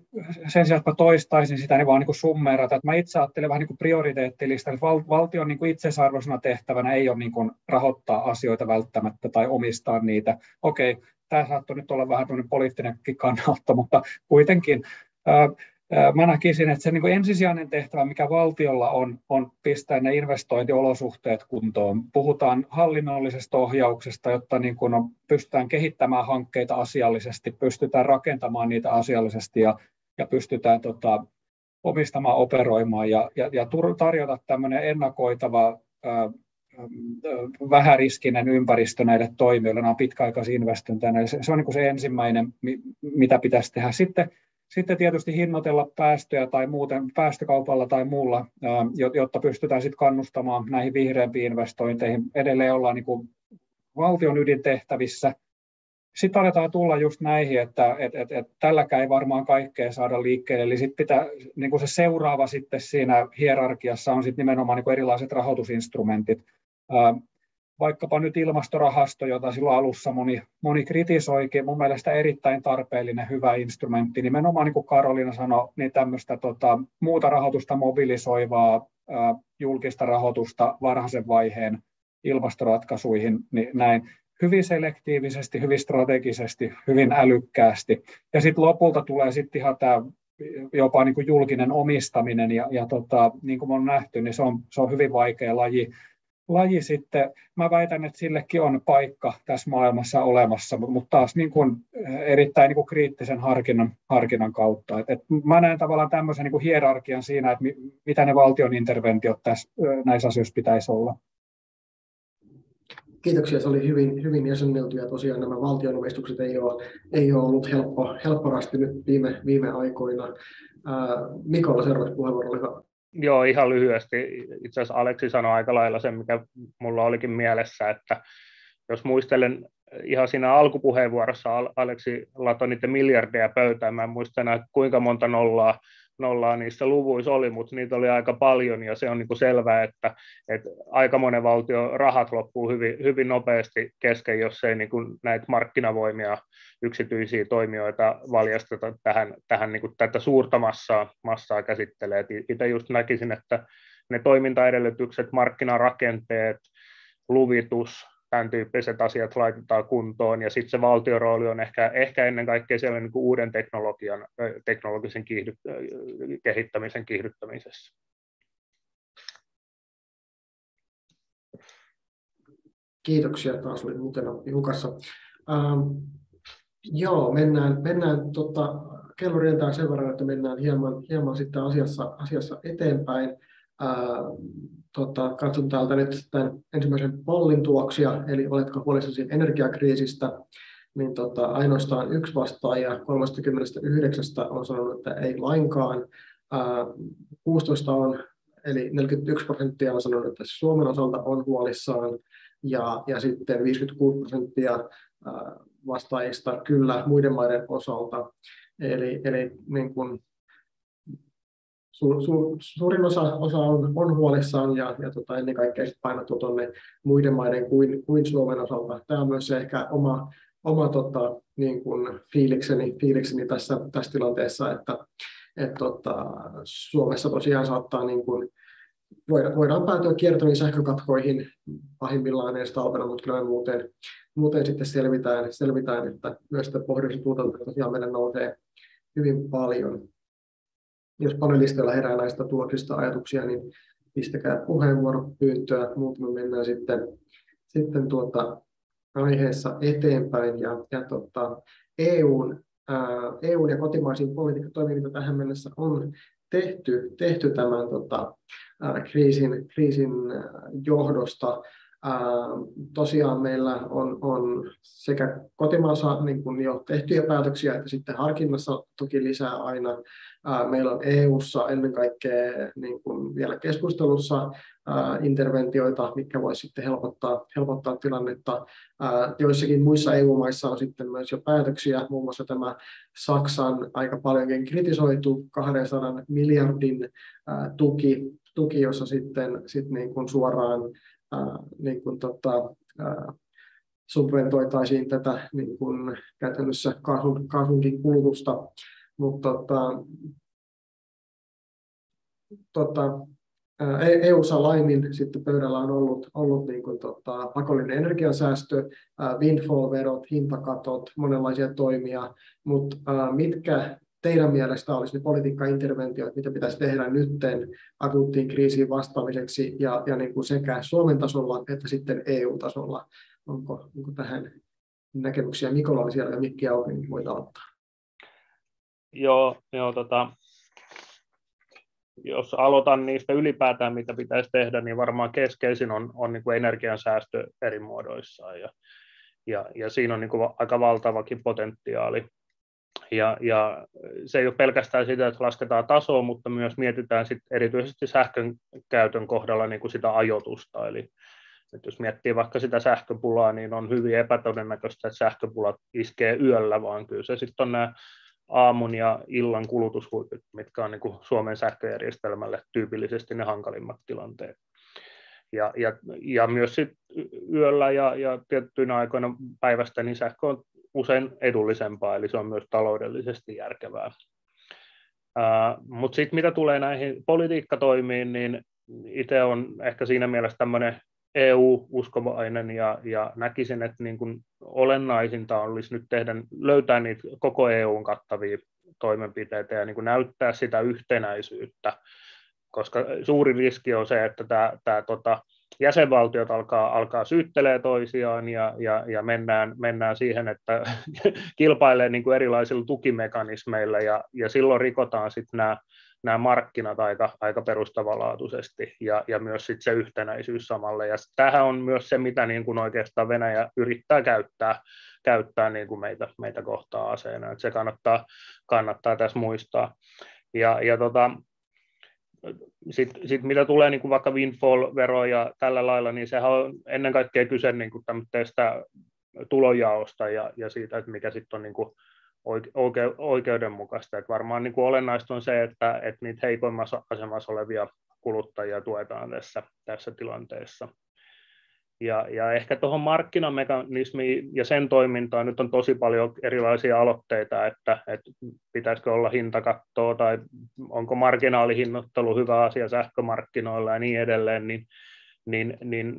sen sijaan, että mä toistaisin sitä, niin vaan niin summeerata, että mä itse ajattelen vähän niin prioriteettilista, että val, valtion niin itsesarvoisena tehtävänä ei ole niin kuin rahoittaa asioita välttämättä tai omistaa niitä. Okei, tämä saattoi nyt olla vähän poliittinenkin kannanotto, mutta kuitenkin mä näkisin, että se niin kuin ensisijainen tehtävä, mikä valtiolla on, on pistää ne investointiolosuhteet kuntoon. Puhutaan hallinnollisesta ohjauksesta, jotta niin kuin pystytään kehittämään hankkeita asiallisesti, pystytään rakentamaan niitä asiallisesti ja, ja pystytään tota, omistamaan, operoimaan ja, ja, ja tarjota tämmöinen ennakoitava ää, vähäriskinen ympäristö näille toimijoille, nämä on pitkäaikaisia investointeja. Se, se on niin se ensimmäinen, mitä pitäisi tehdä. Sitten sitten tietysti hinnoitella päästöjä tai muuten päästökaupalla tai muulla, jotta pystytään sitten kannustamaan näihin vihreämpiin investointeihin. Edelleen ollaan niin kuin valtion ydintehtävissä. Sitten aletaan tulla just näihin, että et, et, et, tälläkään ei varmaan kaikkea saada liikkeelle. Eli sit pitää, niin kuin se seuraava sitten siinä hierarkiassa on sitten nimenomaan niin kuin erilaiset rahoitusinstrumentit vaikkapa nyt ilmastorahasto, jota silloin alussa moni, moni kritisoikin, mun mielestä erittäin tarpeellinen, hyvä instrumentti, nimenomaan niin kuin Karolina sanoi, niin tämmöistä tota, muuta rahoitusta mobilisoivaa ää, julkista rahoitusta varhaisen vaiheen ilmastoratkaisuihin, niin näin hyvin selektiivisesti, hyvin strategisesti, hyvin älykkäästi. Ja sitten lopulta tulee sitten ihan tämä jopa niin kuin julkinen omistaminen, ja, ja tota, niin kuin on nähty, niin se on, se on hyvin vaikea laji laji sitten, mä väitän, että sillekin on paikka tässä maailmassa olemassa, mutta taas niin kuin eh, erittäin niin kuin kriittisen harkinnan, harkinnan kautta. Et, et mä näen tavallaan tämmöisen niin kuin hierarkian siinä, että mitä ne valtion interventiot tässä, eh, näissä asioissa pitäisi olla. Kiitoksia, se oli hyvin, hyvin jäsennelty ja tosiaan nämä valtionomistukset ei ole, ei ole ollut helppo, helpporasti nyt viime, viime aikoina. Mikolla seuraavaksi puheenvuoro, oli Joo, ihan lyhyesti. Itse asiassa Aleksi sanoi aika lailla sen, mikä mulla olikin mielessä, että jos muistelen ihan siinä alkupuheenvuorossa Aleksi latoi niitä miljardeja pöytään, mä en muista enää kuinka monta nollaa nollaa niissä luvuissa oli, mutta niitä oli aika paljon ja se on niin kuin selvää, että, että aika monen valtio rahat loppuu hyvin, hyvin nopeasti kesken, jos ei niin kuin näitä markkinavoimia yksityisiä toimijoita valjasteta tähän, tähän niin kuin tätä suurta massaa, massaa käsittelee. Itse just näkisin, että ne toimintaedellytykset, markkinarakenteet, luvitus, tämän tyyppiset asiat laitetaan kuntoon, ja sitten se valtion rooli on ehkä, ehkä ennen kaikkea siellä niin kuin uuden teknologian, teknologisen kiihdyt, kehittämisen kiihdyttämisessä. Kiitoksia, taas oli mukana hukassa. Ähm, joo, mennään, mennään tota, kello rientää sen verran, että mennään hieman, hieman sitten asiassa, asiassa eteenpäin. Äh, tota, katson täältä nyt tämän ensimmäisen pollin tuloksia, eli oletko huolissasi energiakriisistä, niin tota, ainoastaan yksi vastaaja 39 on sanonut, että ei lainkaan. Ää, 16 on, eli 41 prosenttia on sanonut, että Suomen osalta on huolissaan, ja, ja sitten 56 prosenttia vastaajista kyllä muiden maiden osalta. Eli, eli niin kuin su, su, suurin osa, osa on, on huolissaan ja, ja tota, ennen kaikkea sit painottuu tuonne muiden maiden kuin, kuin Suomen osalta. Tämä on myös se ehkä oma, oma tota, niin kuin fiilikseni, fiilikseni tässä, tässä tilanteessa, että et, tota, Suomessa tosiaan saattaa niin kuin, voidaan, voidaan päätyä kiertäviin sähkökatkoihin pahimmillaan edes talvena, mutta kyllä muuten, muuten sitten selvitään, selvitään että myös pohjoisen tuotantoa tosiaan meidän nousee hyvin paljon jos panelisteilla herää näistä tuloksista ajatuksia, niin pistäkää puheenvuoropyyntöä, muuten me mennään sitten, sitten tuota aiheessa eteenpäin. Ja, ja tuota, EUn, ää, EUn ja kotimaisiin politiikkatoimiin, tähän mennessä on tehty, tehty tämän tota, ää, kriisin, kriisin johdosta, Tosiaan meillä on, on sekä kotimaassa niin kuin jo tehtyjä päätöksiä, että sitten harkinnassa toki lisää aina. Meillä on EU-ssa ennen kaikkea niin kuin vielä keskustelussa interventioita, mitkä voisivat sitten helpottaa, helpottaa tilannetta. Joissakin muissa EU-maissa on sitten myös jo päätöksiä, muun muassa tämä Saksan aika paljonkin kritisoitu 200 miljardin tuki, tuki jossa sitten sit niin kuin suoraan niin kuin tota, subventoitaisiin tätä niin kuin käytännössä kaasun, kaasunkin kulutusta, mutta tota, tota, EU-ssa laimin sitten pöydällä on ollut, ollut niin kuin, tota, pakollinen energiansäästö, windfall-verot, hintakatot, monenlaisia toimia, mutta mitkä teidän mielestä olisi ne politiikkainterventiot, mitä pitäisi tehdä nytten akuuttiin kriisiin vastaamiseksi ja, ja niin kuin sekä Suomen tasolla että sitten EU-tasolla? Onko, onko tähän näkemyksiä? Mikola oli siellä ja Mikki auki, niin voit aloittaa. Joo, joo tota, jos aloitan niistä ylipäätään, mitä pitäisi tehdä, niin varmaan keskeisin on, on niin kuin energiansäästö eri muodoissaan. Ja, ja, ja siinä on niin kuin aika valtavakin potentiaali. Ja, ja se ei ole pelkästään sitä, että lasketaan tasoa, mutta myös mietitään sit erityisesti sähkön käytön kohdalla niin kuin sitä ajoitusta. Eli että jos miettii vaikka sitä sähköpulaa, niin on hyvin epätodennäköistä, että sähköpula iskee yöllä, vaan kyllä se sitten on nämä aamun ja illan kulutushuiput, mitkä on niin kuin Suomen sähköjärjestelmälle tyypillisesti ne hankalimmat tilanteet. Ja, ja, ja myös sit yöllä ja, ja tiettyinä aikoina päivästä niin sähkö on usein edullisempaa, eli se on myös taloudellisesti järkevää. Mutta sitten mitä tulee näihin politiikkatoimiin, niin itse on ehkä siinä mielessä tämmöinen EU-uskovainen ja, ja näkisin, että niin kuin olennaisinta olisi nyt tehdä, löytää niitä koko EUn kattavia toimenpiteitä ja niin kuin näyttää sitä yhtenäisyyttä, koska suuri riski on se, että tämä, tämä tota, jäsenvaltiot alkaa, alkaa syyttelee toisiaan ja, ja, ja mennään, mennään siihen, että [LAUGHS] kilpailee niin kuin erilaisilla tukimekanismeilla ja, ja silloin rikotaan sitten nämä nämä markkinat aika, aika perustavanlaatuisesti ja, ja myös sit se yhtenäisyys samalle. Ja tähän on myös se, mitä niin kuin oikeastaan Venäjä yrittää käyttää, käyttää niin kuin meitä, meitä kohtaa aseena. Et se kannattaa, kannattaa tässä muistaa. Ja, ja tota, sitten sit mitä tulee niin kuin vaikka windfall-veroja ja tällä lailla, niin sehän on ennen kaikkea kyse niin kuin tästä tulojaosta ja, ja siitä, että mikä sitten on niin kuin oike, oikeudenmukaista. Että varmaan niin kuin olennaista on se, että, että niitä heikoimmassa asemassa olevia kuluttajia tuetaan tässä, tässä tilanteessa. Ja, ja ehkä tuohon markkinamekanismiin ja sen toimintaan nyt on tosi paljon erilaisia aloitteita, että, että pitäisikö olla hintakattoa tai onko marginaalihinnoittelu hyvä asia sähkömarkkinoilla ja niin edelleen, niin, niin, niin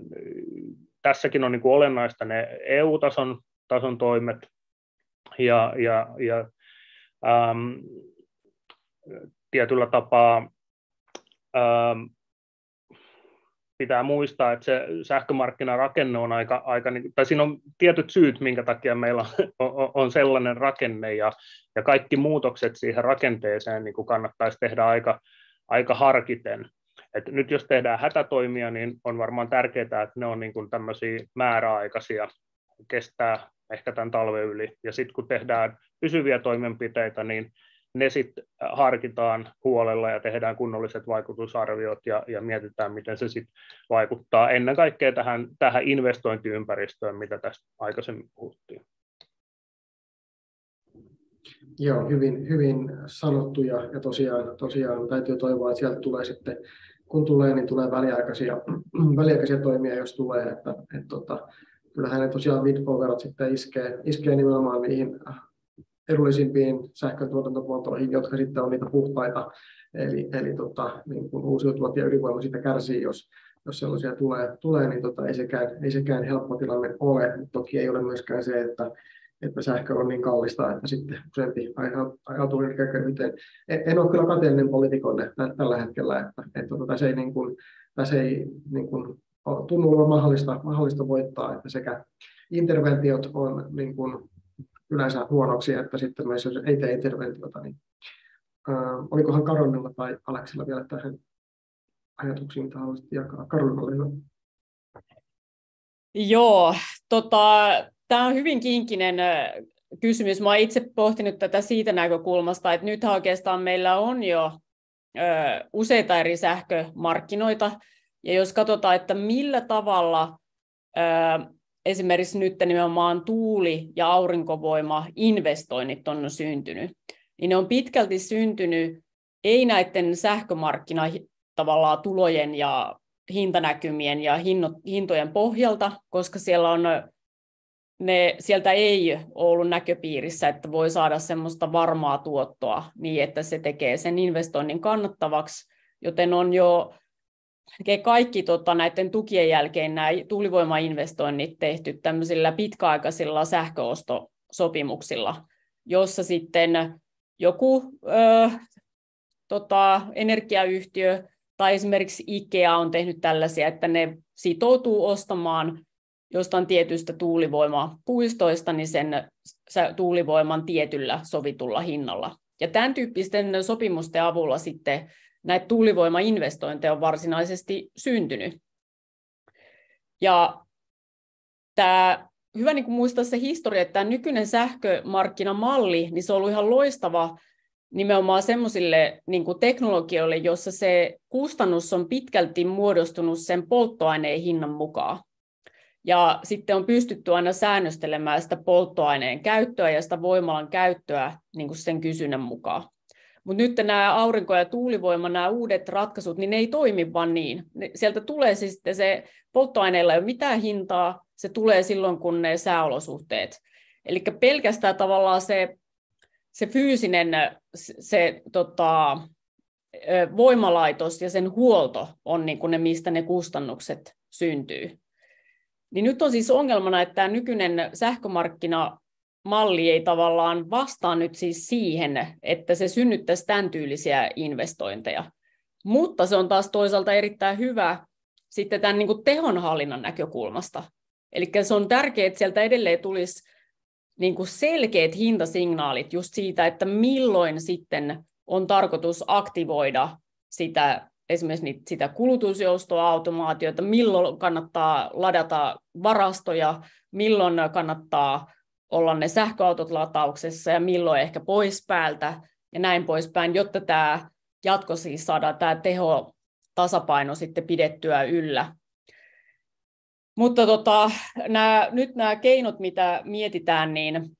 tässäkin on niin kuin olennaista ne EU-tason tason toimet, ja, ja, ja ähm, tietyllä tapaa ähm, pitää muistaa, että se sähkömarkkinarakenne on aika, aika niin, tai siinä on tietyt syyt, minkä takia meillä [LAUGHS] on, sellainen rakenne, ja, ja kaikki muutokset siihen rakenteeseen niin kuin kannattaisi tehdä aika, aika harkiten. Et nyt jos tehdään hätätoimia, niin on varmaan tärkeää, että ne on niin kuin tämmöisiä määräaikaisia, kestää ehkä tämän talven yli. Ja sitten kun tehdään pysyviä toimenpiteitä, niin ne sitten harkitaan huolella ja tehdään kunnolliset vaikutusarviot ja, ja mietitään, miten se sitten vaikuttaa ennen kaikkea tähän, tähän investointiympäristöön, mitä tästä aikaisemmin puhuttiin. Joo, hyvin, hyvin sanottu ja, ja tosiaan, tosiaan täytyy toivoa, että sieltä tulee sitten, kun tulee, niin tulee väliaikaisia, [CLEARS THROAT] väliaikaisia toimia, jos tulee, että, että, että tota, kyllähän ne tosiaan windfall-verot sitten iskee, iskee nimenomaan niihin edullisimpiin sähkön tuotantomuotoihin, jotka sitten on niitä puhtaita, eli, eli tota, niin kuin uusiutuvat ja ydinvoima siitä kärsii, jos, jos sellaisia tulee, tulee niin tota, ei, sekään, ei sekään helppo tilanne ole. Toki ei ole myöskään se, että, että sähkö on niin kallista, että sitten useampi ajautuu energiaköyhyyteen. En ole kyllä kateellinen poliitikolle tällä hetkellä, että, että tota, tässä ei, niin kuin, tässä ei niin kuin, tunnu olevan mahdollista, mahdollista voittaa, että sekä interventiot on niin kuin yleensä huonoksi, että sitten jos ei tee interventiota, niin äh, olikohan Karonilla tai Aleksilla vielä tähän ajatuksiin, mitä haluaisit jakaa. Karonilla hyvä. Joo, tota, tämä on hyvin kinkinen kysymys. Mä olen itse pohtinut tätä siitä näkökulmasta, että nyt oikeastaan meillä on jo ö, useita eri sähkömarkkinoita, ja jos katsotaan, että millä tavalla ö, esimerkiksi nyt nimenomaan tuuli- ja aurinkovoima-investoinnit on syntynyt, niin ne on pitkälti syntynyt ei näiden sähkömarkkina tavallaan tulojen ja hintanäkymien ja hintojen pohjalta, koska siellä on ne, sieltä ei ollut näköpiirissä, että voi saada semmoista varmaa tuottoa niin, että se tekee sen investoinnin kannattavaksi, joten on jo kaikki tota, näiden tukien jälkeen nämä tuulivoimainvestoinnit tehty tämmöisillä pitkäaikaisilla sähköostosopimuksilla, jossa sitten joku ö, tota, energiayhtiö tai esimerkiksi IKEA on tehnyt tällaisia, että ne sitoutuu ostamaan jostain tietystä tuulivoimapuistoista niin sen tuulivoiman tietyllä sovitulla hinnalla. Ja tämän tyyppisten sopimusten avulla sitten näitä tuulivoimainvestointeja on varsinaisesti syntynyt. Ja tämä, hyvä niin muistaa se historia, että tämä nykyinen sähkömarkkinamalli, niin se on ollut ihan loistava nimenomaan semmoisille niin teknologioille, jossa se kustannus on pitkälti muodostunut sen polttoaineen hinnan mukaan. Ja sitten on pystytty aina säännöstelemään sitä polttoaineen käyttöä ja sitä voimalan käyttöä niin kuin sen kysynnän mukaan. Mutta nyt nämä aurinko- ja tuulivoima, nämä uudet ratkaisut, niin ne ei toimi vaan niin. Sieltä tulee siis sitten se polttoaineella ei ole mitään hintaa, se tulee silloin, kun ne sääolosuhteet. Eli pelkästään tavallaan se, se fyysinen se, tota, voimalaitos ja sen huolto on niin kuin ne, mistä ne kustannukset syntyy. Niin nyt on siis ongelmana, että tämä nykyinen sähkömarkkinamalli ei tavallaan vastaa nyt siis siihen, että se synnyttäisi tämän tyylisiä investointeja. Mutta se on taas toisaalta erittäin hyvä sitten tämän niin kuin tehonhallinnan näkökulmasta. Eli se on tärkeää, että sieltä edelleen tulisi niin kuin selkeät hintasignaalit just siitä, että milloin sitten on tarkoitus aktivoida sitä esimerkiksi sitä kulutusjoustoa, automaatiota, milloin kannattaa ladata varastoja, milloin kannattaa olla ne sähköautot latauksessa ja milloin ehkä pois päältä ja näin poispäin, jotta tämä jatko siis saadaan tämä teho tasapaino sitten pidettyä yllä. Mutta tota, nämä, nyt nämä keinot, mitä mietitään, niin,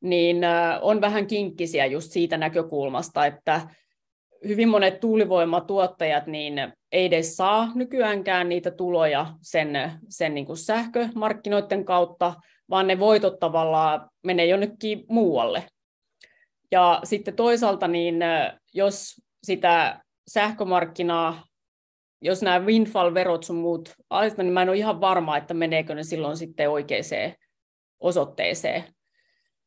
niin on vähän kinkkisiä just siitä näkökulmasta, että hyvin monet tuulivoimatuottajat niin ei edes saa nykyäänkään niitä tuloja sen, sen niin kuin sähkömarkkinoiden kautta, vaan ne voitot tavallaan menee jonnekin muualle. Ja sitten toisaalta, niin jos sitä sähkömarkkinaa, jos nämä windfall-verot sun muut niin mä en ole ihan varma, että meneekö ne silloin sitten oikeaan osoitteeseen.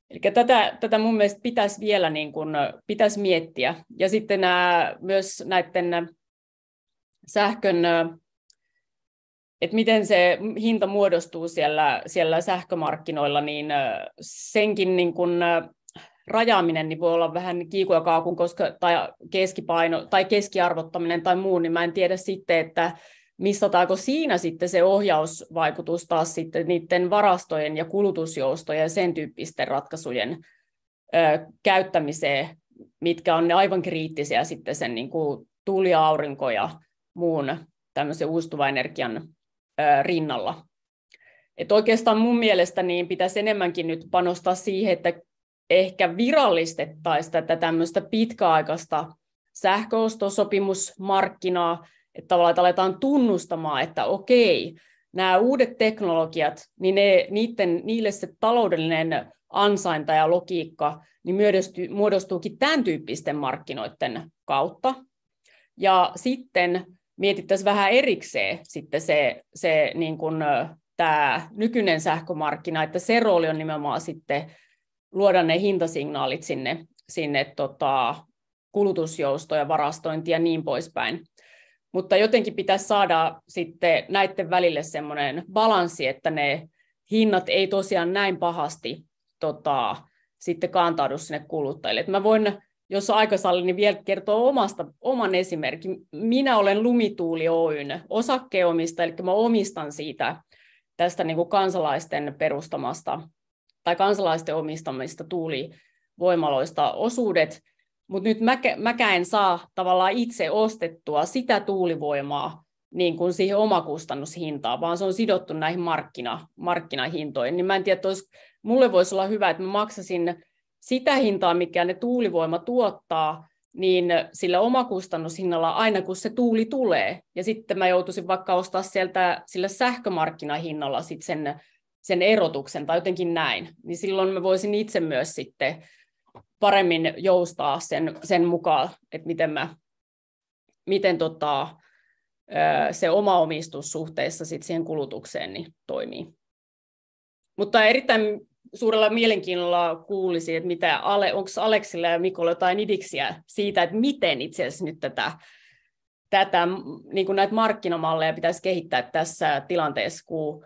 Eli tätä, tätä mun mielestä pitäisi vielä niin kuin, pitäisi miettiä. Ja sitten nämä, myös näiden sähkön, että miten se hinta muodostuu siellä, siellä sähkömarkkinoilla, niin senkin niin kuin rajaaminen niin voi olla vähän kiikuja kaakun, koska, tai keskipaino tai keskiarvottaminen tai muu, niin mä en tiedä sitten, että missataanko siinä sitten se ohjausvaikutus taas sitten niiden varastojen ja kulutusjoustojen ja sen tyyppisten ratkaisujen ö, käyttämiseen, mitkä on ne aivan kriittisiä sitten sen niin kuin tuuli, aurinko ja muun tämmöisen uustuvan energian rinnalla. Et oikeastaan mun mielestä niin pitäisi enemmänkin nyt panostaa siihen, että ehkä virallistettaisiin tätä tämmöistä pitkäaikaista sähköostosopimusmarkkinaa, että tavallaan että aletaan tunnustamaan, että okei, nämä uudet teknologiat, niin ne, niiden, niille se taloudellinen ansainta ja logiikka niin muodostuukin tämän tyyppisten markkinoiden kautta. Ja sitten mietittäisiin vähän erikseen sitten se, se niin kuin, tämä nykyinen sähkömarkkina, että se rooli on nimenomaan sitten luoda ne hintasignaalit sinne, sinne tota, kulutusjoustoja, varastointia ja niin poispäin. Mutta jotenkin pitäisi saada sitten näiden välille semmoinen balanssi, että ne hinnat ei tosiaan näin pahasti tota, sitten kantaudu sinne kuluttajille. Et mä voin, jos aikasalli, niin vielä kertoa omasta, oman esimerkin. Minä olen Lumituuli Oyn osakkeomista, eli mä omistan siitä tästä niin kuin kansalaisten perustamasta tai kansalaisten omistamista tuulivoimaloista osuudet, mutta nyt mä, mäkä en saa tavallaan itse ostettua sitä tuulivoimaa niin kuin siihen omakustannushintaan, vaan se on sidottu näihin markkina, markkinahintoihin. Niin mä en tiedä, että olisi, mulle voisi olla hyvä, että mä maksasin sitä hintaa, mikä ne tuulivoima tuottaa, niin sillä omakustannushinnalla aina kun se tuuli tulee. Ja sitten mä joutuisin vaikka ostaa sieltä sillä sähkömarkkinahinnalla sit sen, sen erotuksen tai jotenkin näin. Niin silloin mä voisin itse myös sitten paremmin joustaa sen, sen mukaan, että miten, mä, miten tota, se oma omistus suhteessa sit siihen kulutukseen niin toimii. Mutta erittäin suurella mielenkiinnolla kuulisin, että mitä Ale, onko Aleksilla ja Mikolla jotain idiksiä siitä, että miten itse asiassa nyt tätä, tätä niin näitä markkinamalleja pitäisi kehittää tässä tilanteessa, kun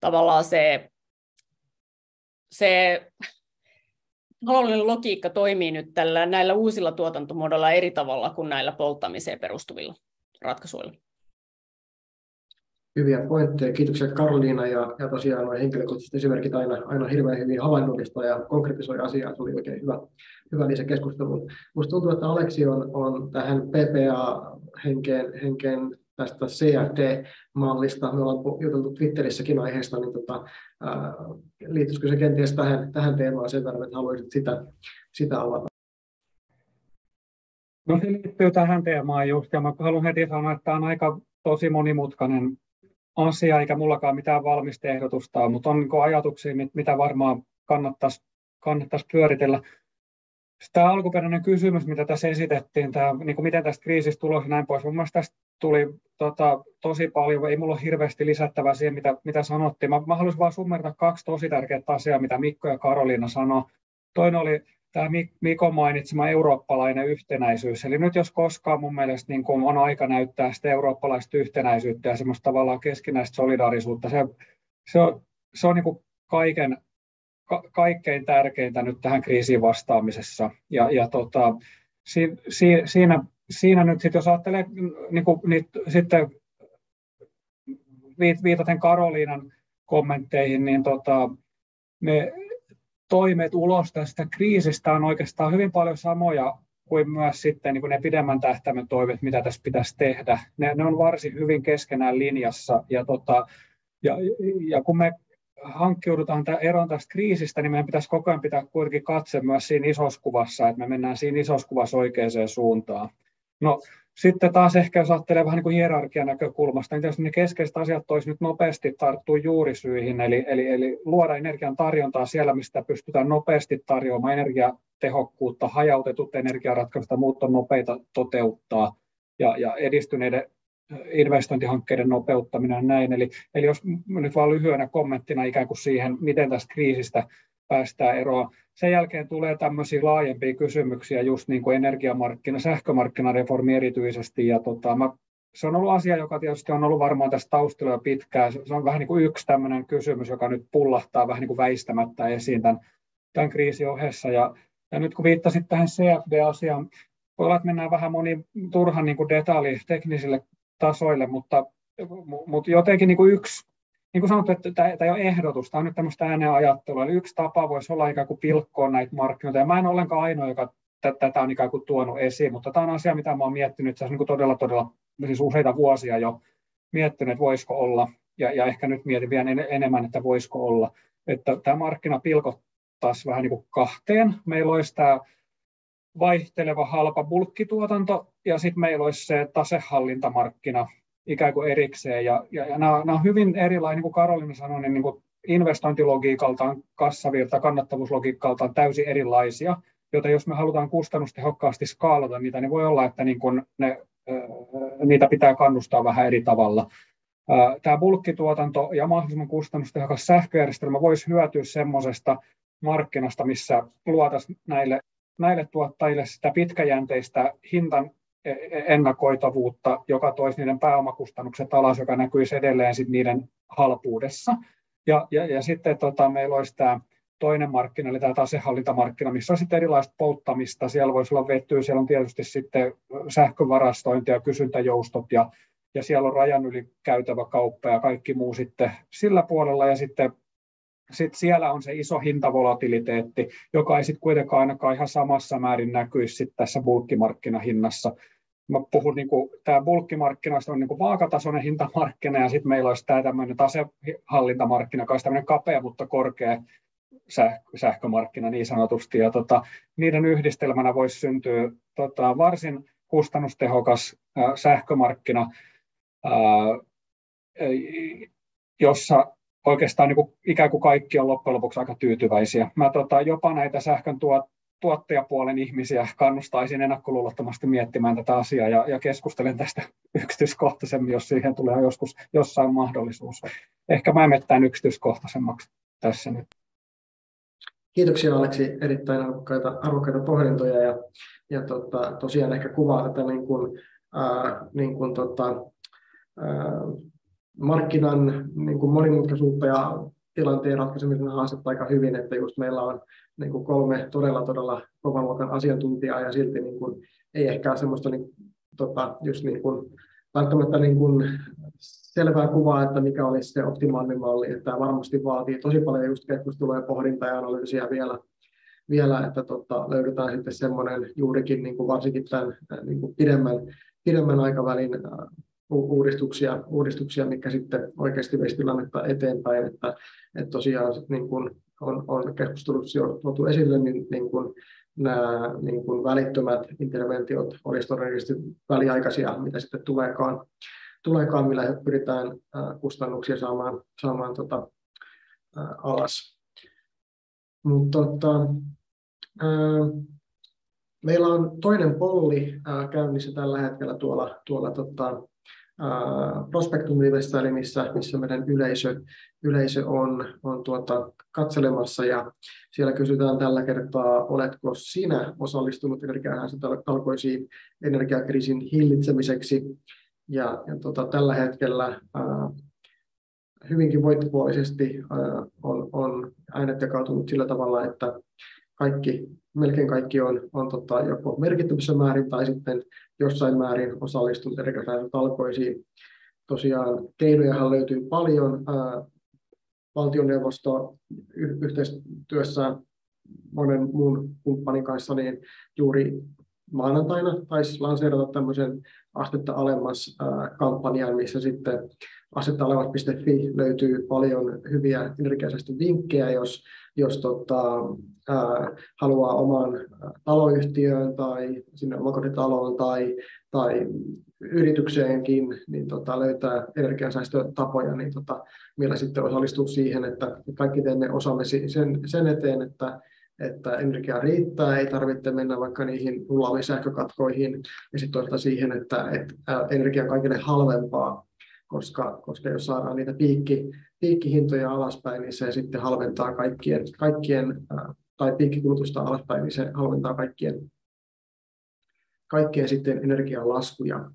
tavallaan se, se taloudellinen logiikka toimii nyt tällä, näillä uusilla tuotantomuodoilla eri tavalla kuin näillä polttamiseen perustuvilla ratkaisuilla hyviä pointteja. Kiitoksia Karoliina ja, ja tosiaan nuo henkilökohtaiset esimerkit aina, aina hirveän hyvin havainnollista ja konkretisoi asiaa. Se oli oikein hyvä, hyvä lisä keskusteluun. Minusta tuntuu, että Aleksi on, on tähän PPA-henkeen henkeen tästä CFD-mallista. Me ollaan juteltu Twitterissäkin aiheesta, niin tota, ää, liittyisikö se kenties tähän, tähän teemaan sen verran, että haluaisit sitä, sitä avata? No se liittyy tähän teemaan just, ja mä haluan heti sanoa, että tämä on aika tosi monimutkainen asia, eikä mullakaan mitään valmista ehdotusta mutta on niin ajatuksia, mitä varmaan kannattaisi, kannattaisi pyöritellä. Tämä alkuperäinen kysymys, mitä tässä esitettiin, tämä, niin kuin miten tästä kriisistä tulossa ja näin pois, mun mielestä tästä tuli tota, tosi paljon, ei mulla ole hirveästi lisättävää siihen, mitä, mitä sanottiin. Mä, mä haluaisin vain summerata kaksi tosi tärkeää asiaa, mitä Mikko ja Karoliina sanoi. Toinen oli tämä Mikko mainitsema eurooppalainen yhtenäisyys. Eli nyt jos koskaan mun mielestä niin kun on aika näyttää sitä eurooppalaista yhtenäisyyttä ja semmoista tavallaan keskinäistä solidaarisuutta, se, se on, se on niin kuin kaiken, ka, kaikkein tärkeintä nyt tähän kriisiin vastaamisessa. Ja, ja tota, si, si, siinä, siinä nyt sit, jos ajattelee niin kuin, niin, sitten viitaten Karoliinan kommentteihin, niin tota, me toimet ulos tästä kriisistä on oikeastaan hyvin paljon samoja kuin myös sitten niin kuin ne pidemmän tähtäimen toimet, mitä tässä pitäisi tehdä. Ne, ne on varsin hyvin keskenään linjassa. Ja, tota, ja, ja kun me hankkiudutaan tämän eroon tästä kriisistä, niin meidän pitäisi koko ajan pitää kuitenkin katse myös siinä isossa kuvassa, että me mennään siinä isossa kuvassa oikeaan suuntaan. No, sitten taas ehkä jos ajattelee vähän niin kuin hierarkian näkökulmasta, niin ne keskeiset asiat olisi nyt nopeasti tarttua juurisyihin, eli, eli, eli luoda energian tarjontaa siellä, mistä pystytään nopeasti tarjoamaan energiatehokkuutta, hajautetut energiaratkaisut ja muut on nopeita toteuttaa, ja, ja edistyneiden investointihankkeiden nopeuttaminen ja näin. Eli, eli jos nyt vain lyhyenä kommenttina ikään kuin siihen, miten tästä kriisistä päästään eroon. Sen jälkeen tulee tämmöisiä laajempia kysymyksiä, just niin kuin energiamarkkina, sähkömarkkinareformi erityisesti. Ja tota, mä, se on ollut asia, joka tietysti on ollut varmaan tässä taustalla jo pitkään. Se on vähän niin kuin yksi tämmöinen kysymys, joka nyt pullahtaa vähän niin kuin väistämättä esiin tämän, tämän kriisin ohessa. Ja, ja nyt kun viittasit tähän CFD-asiaan, voi olla, että mennään vähän moni turhan niin kuin detalji teknisille tasoille, mutta, mutta jotenkin niin kuin yksi niin kuin sanottu, että tämä ei ole ehdotus, tämä on nyt tämmöistä ääneen ajattelua. Eli yksi tapa voisi olla ikään kuin pilkkoa näitä markkinoita. Ja mä en ollenkaan ainoa, joka tätä on ikään kuin tuonut esiin, mutta tämä on asia, mitä mä olen miettinyt se on niin todella, todella siis useita vuosia jo miettinyt, että voisiko olla, ja, ja ehkä nyt mietin vielä enemmän, että voisiko olla, että tämä markkina pilkottaisi vähän niin kuin kahteen. Meillä olisi tämä vaihteleva halpa bulkkituotanto, ja sitten meillä olisi se tasehallintamarkkina, ikään kuin erikseen. Ja, ja, ja nämä, nämä on hyvin erilainen, niin kuin Karolina sanoi, niin, niin kuin investointilogiikaltaan, kassavirta, kannattavuuslogiikaltaan täysin erilaisia, joten jos me halutaan kustannustehokkaasti skaalata niitä, niin voi olla, että niin kuin ne, niitä pitää kannustaa vähän eri tavalla. Tämä bulkkituotanto ja mahdollisimman kustannustehokas sähköjärjestelmä voisi hyötyä semmoisesta markkinasta, missä luotaisiin näille, näille tuottajille sitä pitkäjänteistä hintan ennakoitavuutta, joka toisi niiden pääomakustannukset alas, joka näkyisi edelleen sit niiden halpuudessa. Ja, ja, ja sitten tota, meillä olisi tämä toinen markkina, eli tämä tasehallintamarkkina, missä on sitten erilaista polttamista. Siellä voisi olla vetyä, siellä on tietysti sitten sähkövarastointi ja kysyntäjoustot ja, ja siellä on rajan yli käytävä kauppa ja kaikki muu sitten sillä puolella, ja sitten sit siellä on se iso hintavolatiliteetti, joka ei sitten kuitenkaan ainakaan ihan samassa määrin näkyisi sit tässä bulkkimarkkinahinnassa. Mä puhun, niin kuin, tämä bulkkimarkkinasta on niin kuin vaakatasoinen hintamarkkina, ja sitten meillä olisi tämä tämmöinen tasehallintamarkkina, joka tämmöinen kapea, mutta korkea sähkömarkkina niin sanotusti, ja tota, niiden yhdistelmänä voisi syntyä tota, varsin kustannustehokas äh, sähkömarkkina, äh, jossa oikeastaan niin kuin, ikään kuin kaikki on loppujen lopuksi aika tyytyväisiä. Mä tota, jopa näitä sähkön tuot, tuottajapuolen ihmisiä kannustaisin ennakkoluulottomasti miettimään tätä asiaa ja, ja keskustelen tästä [LAUGHS] yksityiskohtaisemmin, jos siihen tulee joskus jossain mahdollisuus. Ehkä mä mettään yksityiskohtaisemmaksi tässä nyt. Kiitoksia Aleksi, erittäin arvokkaita, arvokkaita pohdintoja ja, ja tota, tosiaan ehkä kuvaa tätä niin kuin, ää, niin kuin, tota, ää, markkinan niin kuin monimutkaisuutta ja tilanteen ratkaisemisen haastetta aika hyvin, että just meillä on niin kuin kolme todella todella kovan luokan asiantuntijaa ja silti niin kuin, ei ehkä ole semmoista niin, tota, just niin kuin, välttämättä niin kuin selvää kuvaa, että mikä olisi se optimaalinen malli. Että tämä varmasti vaatii tosi paljon just keskustelua ja pohdintaa ja analyysiä vielä, vielä että tota, löydetään sitten semmoinen juurikin niin kuin varsinkin tämän niin kuin pidemmän, pidemmän aikavälin uudistuksia, uudistuksia, mikä sitten oikeasti veisi tilannetta eteenpäin. Että, että tosiaan niin kuin on, on keskustelussa jo tuotu esille, niin, niin kuin nämä niin kuin välittömät interventiot olisivat todennäköisesti väliaikaisia, mitä sitten tuleekaan, tuleekaan millä pyritään kustannuksia saamaan, saamaan tota, alas. Mutta tota, meillä on toinen polli käynnissä tällä hetkellä tuolla, tuolla tota, Prospektumivessä, eli missä, missä meidän yleisö, yleisö on, on tuota, katselemassa. Ja siellä kysytään tällä kertaa, oletko sinä osallistunut energiatalkoisiin energiakriisin hillitsemiseksi. Ja, ja tuota, tällä hetkellä ää, hyvinkin voittopuolisesti on, on äänet jakautunut sillä tavalla, että kaikki, melkein kaikki on, on tota, joko merkittävissä määrin tai sitten jossain määrin osallistunut talkoisiin. Tosiaan keinojahan löytyy paljon. Ää, valtioneuvosto y- yhteistyössä monen muun kumppanin kanssa niin juuri maanantaina taisi lanseerata tämmöisen astetta alemmas kampanjan, missä sitten asettaalevat.fi löytyy paljon hyviä energiaisesti vinkkejä, jos, jos tota, haluaa oman taloyhtiön tai sinne omakotitaloon tai, tai yritykseenkin niin tota, löytää energiansäästötapoja, niin tota, millä sitten osallistuu siihen, että kaikki teemme osamme sen, sen eteen, että että energia riittää, ei tarvitse mennä vaikka niihin rullaaviin sähkökatkoihin, ja sitten toisaalta siihen, että, että energia on kaikille halvempaa, koska, koska jos saadaan niitä piikki, piikkihintoja alaspäin, niin se sitten halventaa kaikkien, kaikkien tai piikkikulutusta alaspäin, niin se halventaa kaikkien, kaikkien sitten energian laskuja.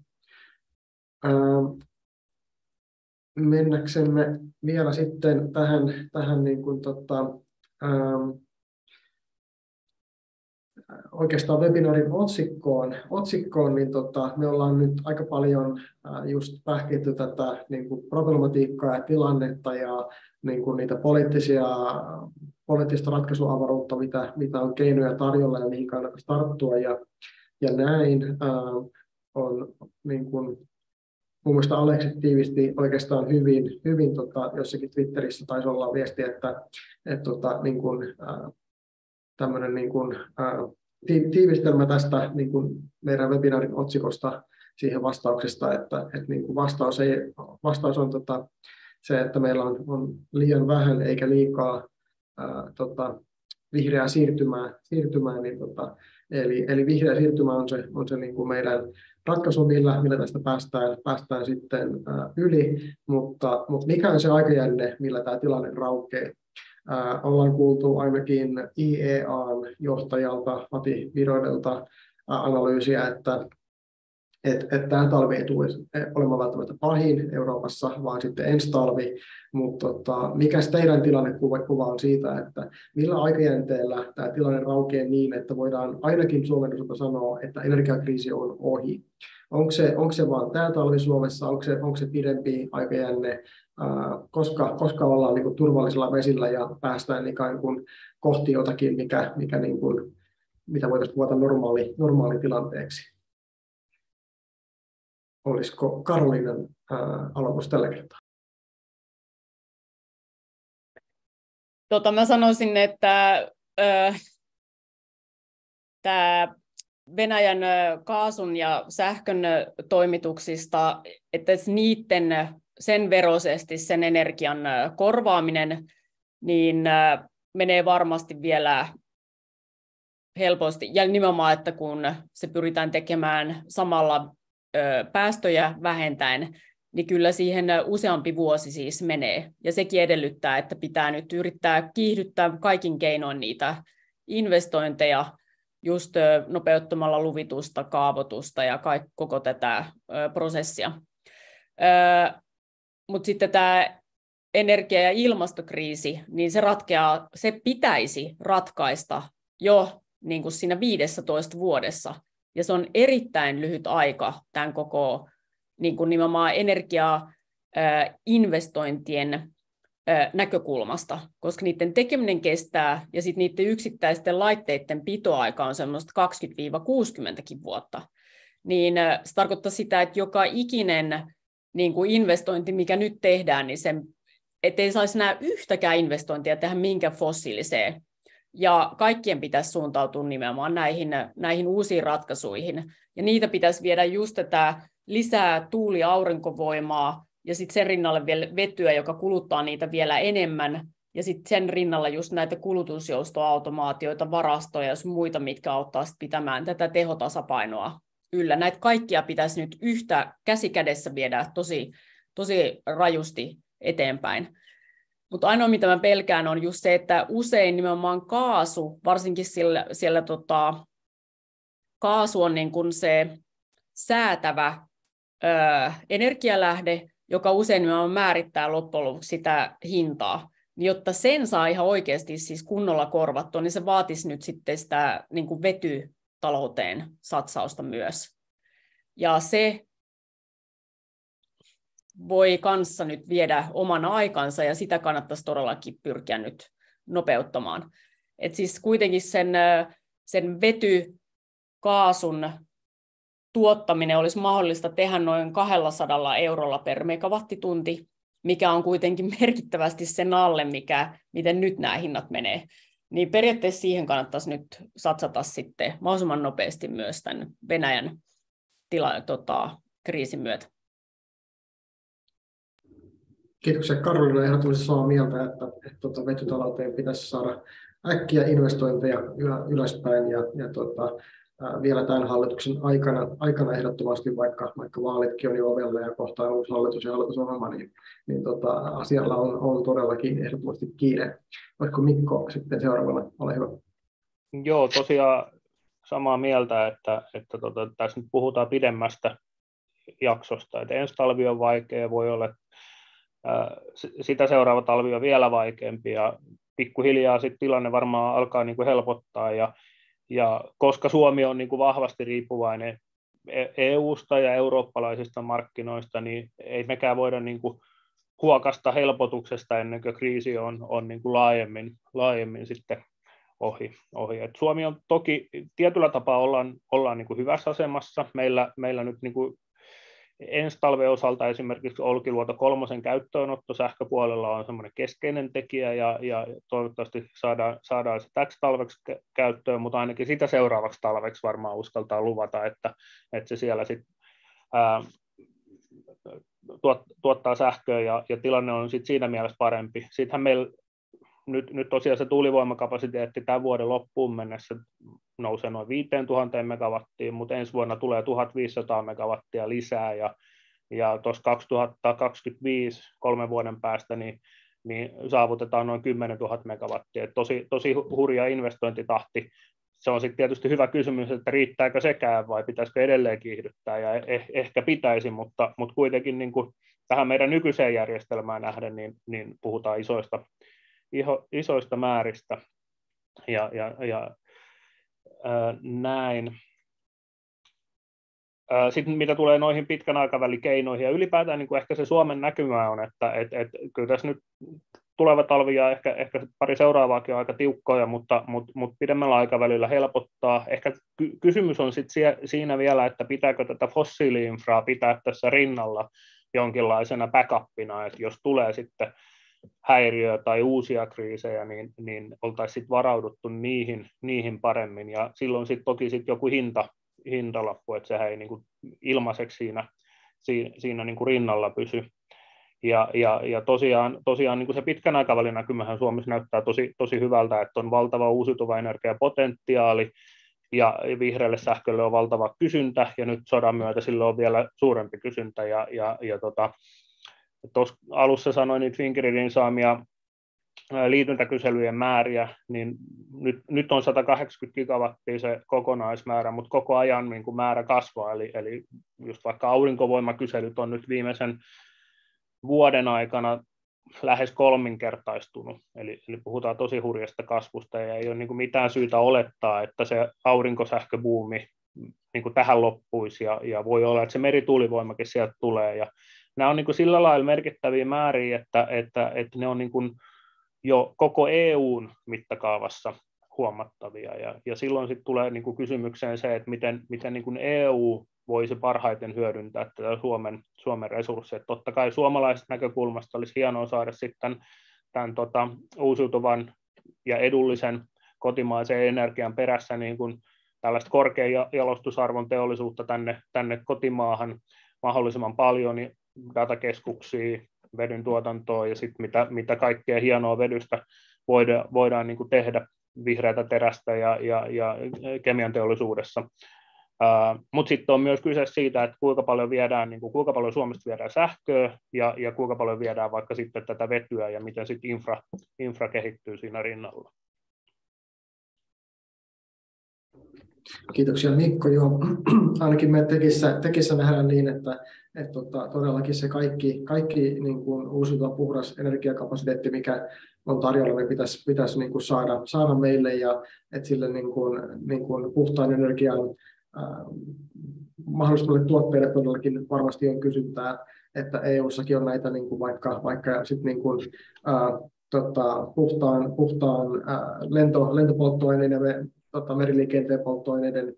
mennäksemme vielä sitten tähän, tähän niin kuin tota, oikeastaan webinaarin otsikkoon, otsikkoon niin tota, me ollaan nyt aika paljon just pähkitty tätä niin kuin problematiikkaa ja tilannetta ja niin kuin niitä poliittisia, poliittista ratkaisuavaruutta, mitä, mitä on keinoja tarjolla ja mihin kannattaisi tarttua. Ja, ja näin äh, on niin kuin, mun mielestä Aleksi tiivisti oikeastaan hyvin, hyvin tota, jossakin Twitterissä taisi olla viesti, että, että tota, niin kuin, äh, tämmöinen niin kuin, ää, tiivistelmä tästä niin kuin meidän webinaarin otsikosta siihen vastauksesta, että, että niin kuin vastaus, ei, vastaus on tota, se, että meillä on, on liian vähän eikä liikaa ää, tota, vihreää siirtymää, siirtymää niin tota, eli, eli vihreä siirtymä on se, on se niin kuin meidän ratkaisu, millä, millä tästä päästään, päästään sitten ää, yli, mutta, mutta mikä on se aikajänne, millä tämä tilanne raukeaa? ollaan kuultu ainakin IEAn johtajalta Mati Viroidelta analyysiä, että, että et tämä talvi ei tule olemaan välttämättä pahin Euroopassa, vaan sitten ensi talvi. Mutta tota, mikä teidän tilannekuva on siitä, että millä aikajänteellä tämä tilanne raukeaa niin, että voidaan ainakin Suomen osalta sanoa, että energiakriisi on ohi? Onko se, onko se vaan tämä talvi Suomessa, onko se, onko se pidempi aikajänne, koska, koska ollaan niin kuin turvallisella vesillä ja päästään ikään kuin kohti jotakin, mikä, mikä niin kuin, mitä voitaisiin kuvata normaali, normaali tilanteeksi? Olisiko Karoliinan aloitus tällä kertaa? Tota, mä sanoisin, että äh, tämä Venäjän kaasun ja sähkön toimituksista, että niiden sen veroisesti sen energian korvaaminen, niin menee varmasti vielä helposti. Ja nimenomaan, että kun se pyritään tekemään samalla päästöjä vähentäen, niin kyllä siihen useampi vuosi siis menee. Ja sekin edellyttää, että pitää nyt yrittää kiihdyttää kaikin keinoin niitä investointeja, just nopeuttamalla luvitusta, kaavoitusta ja koko tätä prosessia. Mutta sitten tämä energia- ja ilmastokriisi, niin se ratkeaa, se pitäisi ratkaista jo niin kuin siinä 15 vuodessa. Ja se on erittäin lyhyt aika tämän koko niin kuin nimenomaan energiainvestointien näkökulmasta, koska niiden tekeminen kestää ja sitten niiden yksittäisten laitteiden pitoaika on semmoista 20-60 vuotta. Niin se tarkoittaa sitä, että joka ikinen niin kuin investointi, mikä nyt tehdään, niin sen, ettei saisi nämä yhtäkään investointia tehdä minkä fossiiliseen. Ja kaikkien pitäisi suuntautua nimenomaan näihin, näihin uusiin ratkaisuihin. Ja niitä pitäisi viedä just tätä lisää tuuli- ja aurinkovoimaa, ja sitten sen rinnalle vielä vetyä, joka kuluttaa niitä vielä enemmän, ja sitten sen rinnalla just näitä kulutusjoustoautomaatioita, varastoja ja muita, mitkä auttaa pitämään tätä tehotasapainoa yllä. Näitä kaikkia pitäisi nyt yhtä käsikädessä viedä tosi, tosi rajusti eteenpäin. Mutta ainoa, mitä mä pelkään, on just se, että usein nimenomaan kaasu, varsinkin siellä, siellä tota, kaasu on niin kuin se säätävä ö, energialähde, joka usein nimenomaan määrittää loppujen lopuksi sitä hintaa. Niin jotta sen saa ihan oikeasti siis kunnolla korvattua, niin se vaatisi nyt sitten sitä niin vetytalouteen satsausta myös. Ja se voi kanssa nyt viedä oman aikansa ja sitä kannattaisi todellakin pyrkiä nyt nopeuttamaan. Et siis kuitenkin sen, sen vetykaasun tuottaminen olisi mahdollista tehdä noin 200 eurolla per megawattitunti, mikä on kuitenkin merkittävästi sen alle, mikä, miten nyt nämä hinnat menee. Niin periaatteessa siihen kannattaisi nyt satsata sitten mahdollisimman nopeasti myös tämän Venäjän tila, tota, kriisin myötä. Kiitoksia Karolina. Ehdottomasti samaa mieltä, että, että, tuota, vetytalouteen pitäisi saada äkkiä investointeja ylöspäin ja, ja tota, vielä tämän hallituksen aikana, aikana ehdottomasti, vaikka, vaikka vaalitkin on jo ovella ja kohta on uusi hallitus ja hallitusohjelma, niin, niin tota, asialla on, on todellakin ehdottomasti kiire. Olisiko Mikko sitten seuraavana? Ole hyvä. Joo, tosiaan samaa mieltä, että, että tota, tässä nyt puhutaan pidemmästä jaksosta, että ensi talvi on vaikea, voi olla, sitä seuraava talvi on vielä vaikeampi ja pikkuhiljaa sitten tilanne varmaan alkaa niin kuin helpottaa ja ja koska Suomi on niin kuin vahvasti riippuvainen EUsta e ja eurooppalaisista markkinoista, niin ei mekään voida niin kuin huokasta helpotuksesta ennen kuin kriisi on, on niin kuin laajemmin, laajemmin sitten ohi. ohi. Et Suomi on toki tietyllä tapaa ollaan, ollaan niin kuin hyvässä asemassa. Meillä, meillä nyt niin kuin ensi talven osalta esimerkiksi Olkiluoto kolmosen käyttöönotto sähköpuolella on semmoinen keskeinen tekijä ja, ja toivottavasti saadaan, saadaan se täksi talveksi käyttöön, mutta ainakin sitä seuraavaksi talveksi varmaan uskaltaa luvata, että, että se siellä sitten tuot, tuottaa sähköä ja, ja tilanne on sit siinä mielessä parempi. Sittenhän meillä nyt, nyt tosiaan se tuulivoimakapasiteetti tämän vuoden loppuun mennessä nousee noin 5000 megawattiin, mutta ensi vuonna tulee 1500 megawattia lisää ja, ja tuossa 2025 kolmen vuoden päästä niin, niin saavutetaan noin 10 000 megawattia. Tosi, tosi hurja investointitahti se on sitten tietysti hyvä kysymys, että riittääkö sekään vai pitäisikö edelleen kiihdyttää, ja eh, ehkä pitäisi, mutta, mutta kuitenkin niin kuin tähän meidän nykyiseen järjestelmään nähden, niin, niin puhutaan isoista, iho, isoista määristä, ja, ja, ja näin. Sitten mitä tulee noihin pitkän aikavälin keinoihin, ja ylipäätään niin kuin ehkä se Suomen näkymä on, että et, et, kyllä tässä nyt tuleva talvi ja ehkä, ehkä pari seuraavaakin on aika tiukkoja, mutta, mutta, mutta pidemmällä aikavälillä helpottaa. Ehkä ky- kysymys on sit siinä vielä, että pitääkö tätä fossiiliinfraa pitää tässä rinnalla jonkinlaisena backupina, että jos tulee sitten häiriö tai uusia kriisejä, niin, niin oltaisiin varauduttu niihin, niihin paremmin. Ja silloin sitten toki sit joku hinta, hintalappu, että sehän ei niin kuin ilmaiseksi siinä, siinä, niin kuin rinnalla pysy. Ja, ja, ja tosiaan, tosiaan niin kuin se pitkän aikavälin näkymähän Suomessa näyttää tosi, tosi hyvältä, että on valtava uusiutuva energiapotentiaali, ja vihreälle sähkölle on valtava kysyntä, ja nyt sodan myötä sille on vielä suurempi kysyntä, ja, ja, ja tota, tuossa alussa sanoin niitä Fingridin saamia liityntäkyselyjen määriä, niin nyt, nyt on 180 gigawattia se kokonaismäärä, mutta koko ajan niin kuin määrä kasvaa, eli, eli just vaikka aurinkovoimakyselyt on nyt viimeisen vuoden aikana lähes kolminkertaistunut, eli, eli puhutaan tosi hurjasta kasvusta, ja ei ole niin kuin mitään syytä olettaa, että se aurinkosähköbuumi niin kuin tähän loppuisi, ja, ja voi olla, että se merituulivoimakin sieltä tulee, ja nämä on niin kuin sillä lailla merkittäviä määriä, että, että, että ne on niin kuin jo koko EUn mittakaavassa huomattavia, ja, ja silloin sitten tulee niin kuin kysymykseen se, että miten, miten niin kuin EU voisi parhaiten hyödyntää tätä Suomen, Suomen resursseja. Totta kai suomalaisesta näkökulmasta olisi hienoa saada sitten tämän tota, uusiutuvan ja edullisen kotimaisen energian perässä niin kuin tällaista korkean jalostusarvon teollisuutta tänne, tänne kotimaahan mahdollisimman paljon, niin datakeskuksia, vedyn tuotantoa ja sitten mitä, mitä kaikkea hienoa vedystä voidaan, voidaan niin kuin tehdä vihreätä terästä ja, ja, ja kemian teollisuudessa. Uh, Mutta sitten on myös kyse siitä, että kuinka paljon viedään, niin kuin, kuinka paljon Suomesta viedään sähköä ja, ja kuinka paljon viedään vaikka sitten tätä vetyä ja miten sitten infra, infra kehittyy siinä rinnalla. Kiitoksia Mikko. Joo, [CLEARS THROAT] ainakin me tekissä, tekissä nähdään niin, että, että tota, todellakin se kaikki, kaikki niin kuin uusiutuva puhdas energiakapasiteetti, mikä on tarjolla, niin pitäisi, pitäisi niin kuin saada, saada meille ja että sille niin kuin, niin kuin puhtaan energian mahdollisille tuotteille todellakin varmasti on kysyntää, että EU-sakin on näitä niin kuin vaikka, vaikka sit niin kuin, ää, tota, puhtaan, puhtaan ää, lento, lentopolttoaineiden ja tota, meriliikenteen polttoaineiden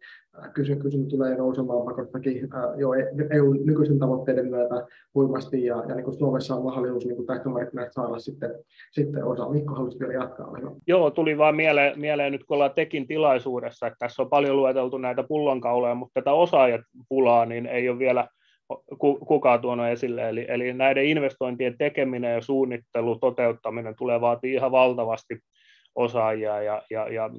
kysyntä, kysyntä tulee nousemaan pakottakin jo EU e nykyisen tavoitteiden myötä huimasti ja, ja niin kuin Suomessa on mahdollisuus niin tähtömarkkinat saada sitten, sitten osa. Mikko haluaisi vielä jatkaa? Joo, tuli vaan mieleen, mieleen nyt kun ollaan Tekin tilaisuudessa, että tässä on paljon lueteltu näitä pullonkauloja, mutta tätä osaajapulaa niin ei ole vielä kukaan tuonut esille. Eli, eli näiden investointien tekeminen ja suunnittelu, toteuttaminen tulee vaatii ihan valtavasti osaajia ja, ja, ja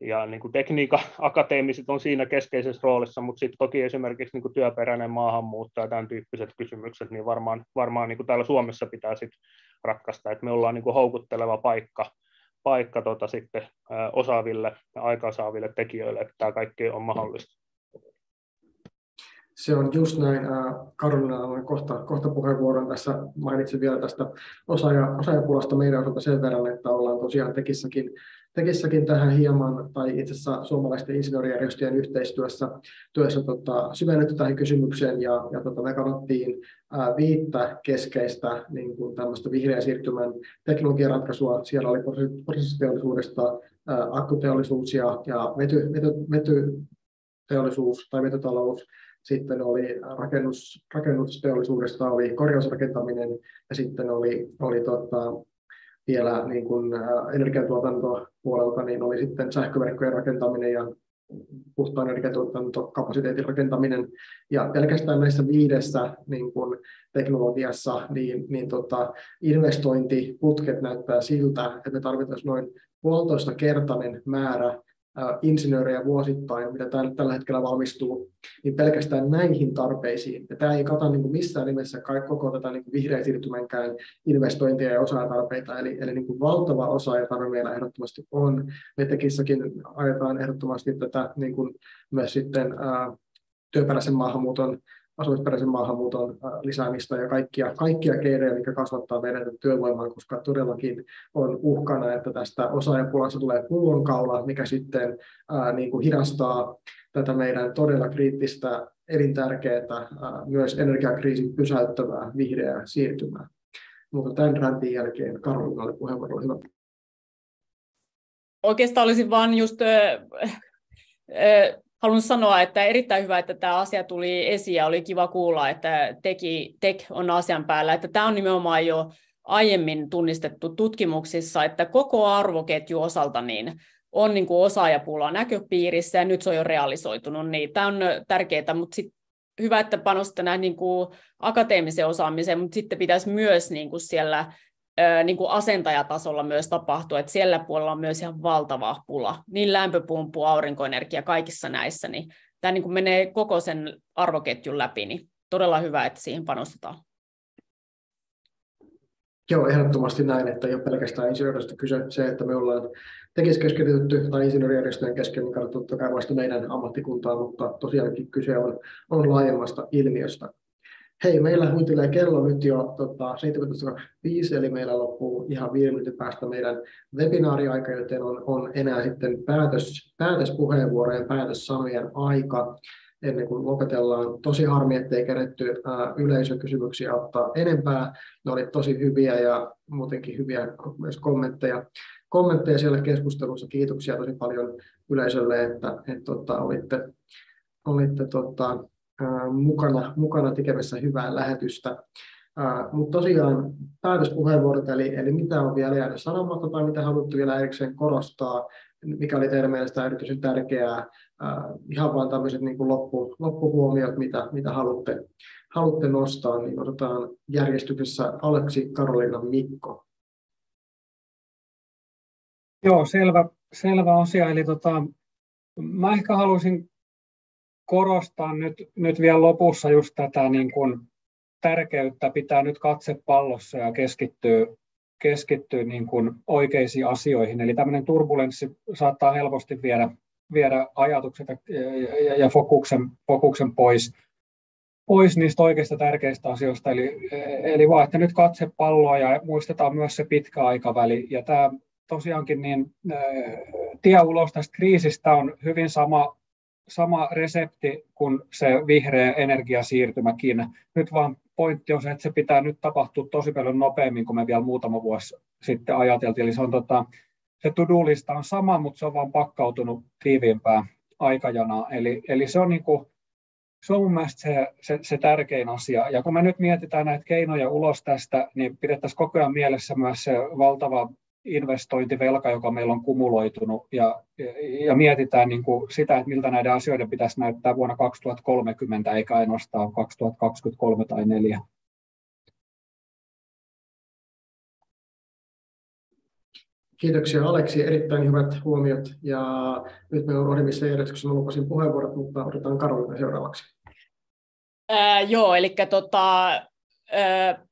ja niin kuin tekniikan [LAUGHS] akateemiset on siinä keskeisessä roolissa, mutta sitten toki esimerkiksi niin kuin työperäinen maahanmuutto ja tämän tyyppiset kysymykset, niin varmaan, varmaan niin kuin täällä Suomessa pitää sit ratkaista, että me ollaan niin kuin houkutteleva paikka, paikka tota sitten, osaaville ja aikaansaaville tekijöille, että tämä kaikki on mahdollista. Se on just näin. Karolina on kohta, kohta puheenvuoron tässä. Mainitsin vielä tästä osaaja, osaajapulasta meidän osalta sen verran, että ollaan tosiaan tekissäkin, tekissäkin tähän hieman, tai itse asiassa suomalaisten insinöörijärjestöjen yhteistyössä työssä tota, syvennetty tähän kysymykseen, ja, ja tota, me katsottiin ää, viittä keskeistä niin kuin tämmöistä vihreän siirtymän teknologiaratkaisua. Siellä oli prosessiteollisuudesta, ää, akkuteollisuus ja, ja vety, vety, vetyteollisuus tai vetytalous, sitten oli rakennus, rakennusteollisuudesta oli korjausrakentaminen ja sitten oli, oli tota, vielä niin kuin energiantuotantopuolelta niin oli sitten sähköverkkojen rakentaminen ja puhtaan energiantuotantokapasiteetin rakentaminen. Ja pelkästään näissä viidessä niin kuin teknologiassa niin, niin tota, investointiputket näyttää siltä, että me tarvitaan noin puolitoista kertainen määrä insinöörejä vuosittain, mitä tällä hetkellä valmistuu, niin pelkästään näihin tarpeisiin. Ja tämä ei kata niin kuin missään nimessä koko tätä niin vihreän siirtymänkään investointia ja osaajatarpeita, eli, eli niin kuin valtava osaajatarve meillä ehdottomasti on. Me tekissäkin ajetaan ehdottomasti tätä niin kuin myös sitten ää, työperäisen maahanmuuton asumisperäisen maahanmuuton äh, lisäämistä ja kaikkia, kaikkia keinoja, mikä kasvattaa meidän työvoimaa, koska todellakin on uhkana, että tästä osaajapulassa tulee pullonkaula, mikä sitten ää, äh, niin kuin hidastaa tätä meidän todella kriittistä, elintärkeää, ää, äh, myös energiakriisin pysäyttävää vihreää siirtymää. Mutta tämän räntin jälkeen Karolinalle puheenvuoro hyvä. Oikeastaan olisin vain just haluan sanoa, että erittäin hyvä, että tämä asia tuli esiin ja oli kiva kuulla, että teki, tek on asian päällä. Että tämä on nimenomaan jo aiemmin tunnistettu tutkimuksissa, että koko arvoketju osalta niin on niin kuin osaajapula näköpiirissä ja nyt se on jo realisoitunut. Niin tämä on tärkeää, mutta sit hyvä, että panostatte näin niin kuin akateemiseen osaamiseen, mutta sitten pitäisi myös niin kuin siellä niin kuin asentajatasolla myös tapahtuu, että siellä puolella on myös ihan valtava pula, niin lämpöpumppu, aurinkoenergia, kaikissa näissä, niin tämä niin kuin menee koko sen arvoketjun läpi, niin todella hyvä, että siihen panostetaan. Joo, ehdottomasti näin, että ei ole pelkästään insinööristä kyse se, että me ollaan tekiskeskitytty tai insinöörijärjestöjen kesken, mikä on totta kai vasta meidän ammattikuntaa, mutta tosiaankin kyse on, on laajemmasta ilmiöstä. Hei, meillä huitelee kello nyt jo tota, 17.25, eli meillä loppuu ihan viiden minuutin päästä meidän webinaariaika, joten on, on enää sitten päätös, päätöspuheenvuorojen, päätössanojen aika ennen kuin lopetellaan. Tosi harmi, ettei keretty ää, yleisökysymyksiä ottaa enempää. Ne oli tosi hyviä ja muutenkin hyviä myös kommentteja. Kommentteja siellä keskustelussa. Kiitoksia tosi paljon yleisölle, että, että, että tota, olitte, olitte tota, mukana, mukana tekemässä hyvää lähetystä. Mutta tosiaan päätöspuheenvuorot, eli, eli mitä on vielä jäänyt sanomatta tai mitä haluatte vielä erikseen korostaa, mikä oli teidän mielestä erityisen tärkeää, ihan vain tämmöiset niin kuin loppu, loppuhuomiot, mitä, mitä haluatte, haluatte nostaa, niin otetaan järjestyksessä Aleksi, Karoliina, Mikko. Joo, selvä, selvä asia. Eli tota, mä ehkä haluaisin korostaa nyt, nyt vielä lopussa just tätä niin kuin tärkeyttä pitää nyt katse pallossa ja keskittyä, keskittyä niin kuin oikeisiin asioihin. Eli tämmöinen turbulenssi saattaa helposti viedä, viedä ajatukset ja, ja, ja fokuksen, fokuksen pois, pois niistä oikeista tärkeistä asioista. Eli, eli vaan, että nyt katse palloa ja muistetaan myös se pitkä aikaväli. Ja tämä tosiaankin niin, tie ulos tästä kriisistä on hyvin sama sama resepti kuin se vihreä energiasiirtymäkin. Nyt vaan pointti on se, että se pitää nyt tapahtua tosi paljon nopeammin kuin me vielä muutama vuosi sitten ajateltiin. Eli se, on, tota, se to-do-lista on sama, mutta se on vaan pakkautunut tiiviimpään aikajanaa. Eli, eli se on niin kuin, se on mun mielestä se, se, se tärkein asia. Ja kun me nyt mietitään näitä keinoja ulos tästä, niin pidettäisiin koko ajan mielessä myös se valtava investointivelka, joka meillä on kumuloitunut, ja, ja mietitään niin kuin sitä, että miltä näiden asioiden pitäisi näyttää vuonna 2030, eikä ainoastaan 2023 tai 2024. Kiitoksia Aleksi, erittäin hyvät huomiot. Ja nyt me on missä järjestyksessä lupasin puheenvuorot, mutta otetaan Karolina seuraavaksi. Ää, joo, eli tota, ää,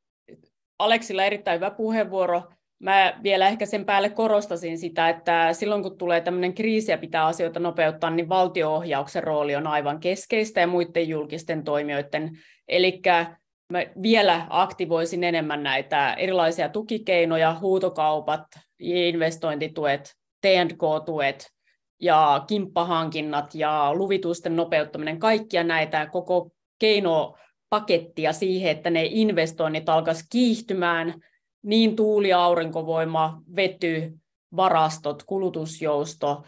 Aleksilla erittäin hyvä puheenvuoro. Mä vielä ehkä sen päälle korostasin sitä, että silloin kun tulee tämmöinen kriisi ja pitää asioita nopeuttaa, niin valtioohjauksen rooli on aivan keskeistä ja muiden julkisten toimijoiden. Eli mä vielä aktivoisin enemmän näitä erilaisia tukikeinoja, huutokaupat, investointituet, T&K-tuet ja kimppahankinnat ja luvitusten nopeuttaminen, kaikkia näitä koko keinopakettia siihen, että ne investoinnit alkaisivat kiihtymään – niin tuuli- aurinkovoima, vety, varastot, kulutusjousto,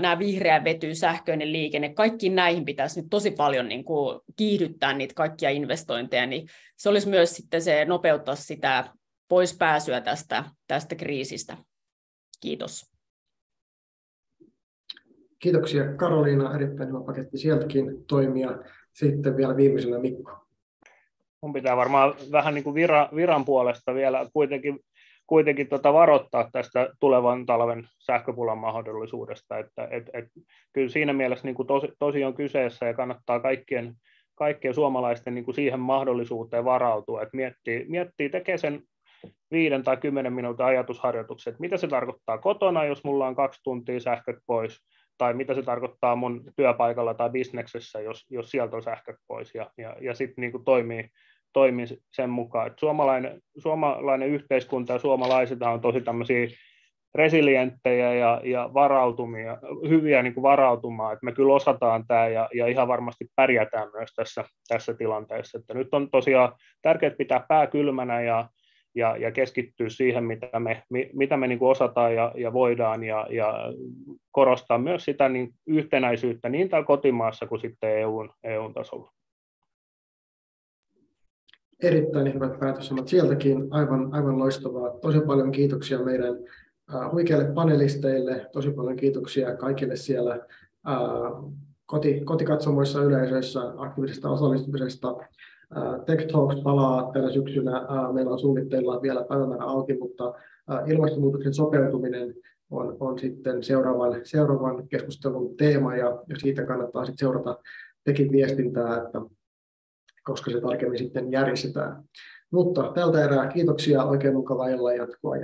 nämä vihreä vety, sähköinen liikenne, kaikki näihin pitäisi nyt tosi paljon niin kuin kiihdyttää niitä kaikkia investointeja, niin se olisi myös sitten se nopeuttaa sitä poispääsyä tästä, tästä kriisistä. Kiitos. Kiitoksia Karoliina, erittäin hyvä paketti sieltäkin toimia. Sitten vielä viimeisenä Mikko mun pitää varmaan vähän niin kuin viran, viran puolesta vielä kuitenkin kuitenkin tota varoittaa tästä tulevan talven sähköpulan mahdollisuudesta, että et, et, kyllä siinä mielessä niin kuin tosi, tosi on kyseessä ja kannattaa kaikkien, kaikkien suomalaisten niin kuin siihen mahdollisuuteen varautua, että miettii, miettii tekee sen viiden tai kymmenen minuutin ajatusharjoituksen, että mitä se tarkoittaa kotona, jos mulla on kaksi tuntia sähköt pois, tai mitä se tarkoittaa mun työpaikalla tai bisneksessä, jos, jos sieltä on sähköt pois, ja, ja, ja sitten niin toimii, toimii sen mukaan. Et suomalainen, suomalainen yhteiskunta ja suomalaiset on tosi tämmöisiä resilienttejä ja, ja varautumia, hyviä niin kuin varautumaan, että me kyllä osataan tämä ja, ja ihan varmasti pärjätään myös tässä, tässä tilanteessa. Että nyt on tosiaan tärkeää pitää pää kylmänä ja, ja, ja keskittyä siihen, mitä me, mitä me niin kuin osataan ja, ja voidaan, ja, ja korostaa myös sitä niin yhtenäisyyttä niin täällä kotimaassa kuin sitten EUn, EUn tasolla. Erittäin hyvät päätössanat sieltäkin, aivan, aivan loistavaa. Tosi paljon kiitoksia meidän huikeille panelisteille, tosi paljon kiitoksia kaikille siellä koti, kotikatsomoissa yleisöissä aktiivisesta osallistumisesta Tech Talks palaa tänä syksynä. Meillä on suunnitteilla vielä päivämäärä auki, mutta ilmastonmuutoksen sopeutuminen on, on sitten seuraavan, seuraavan keskustelun teema ja, ja siitä kannattaa sitten seurata tekin viestintää, että koska se tarkemmin sitten järjestetään. Mutta tältä erää kiitoksia, oikein mukavaa illan jatkoa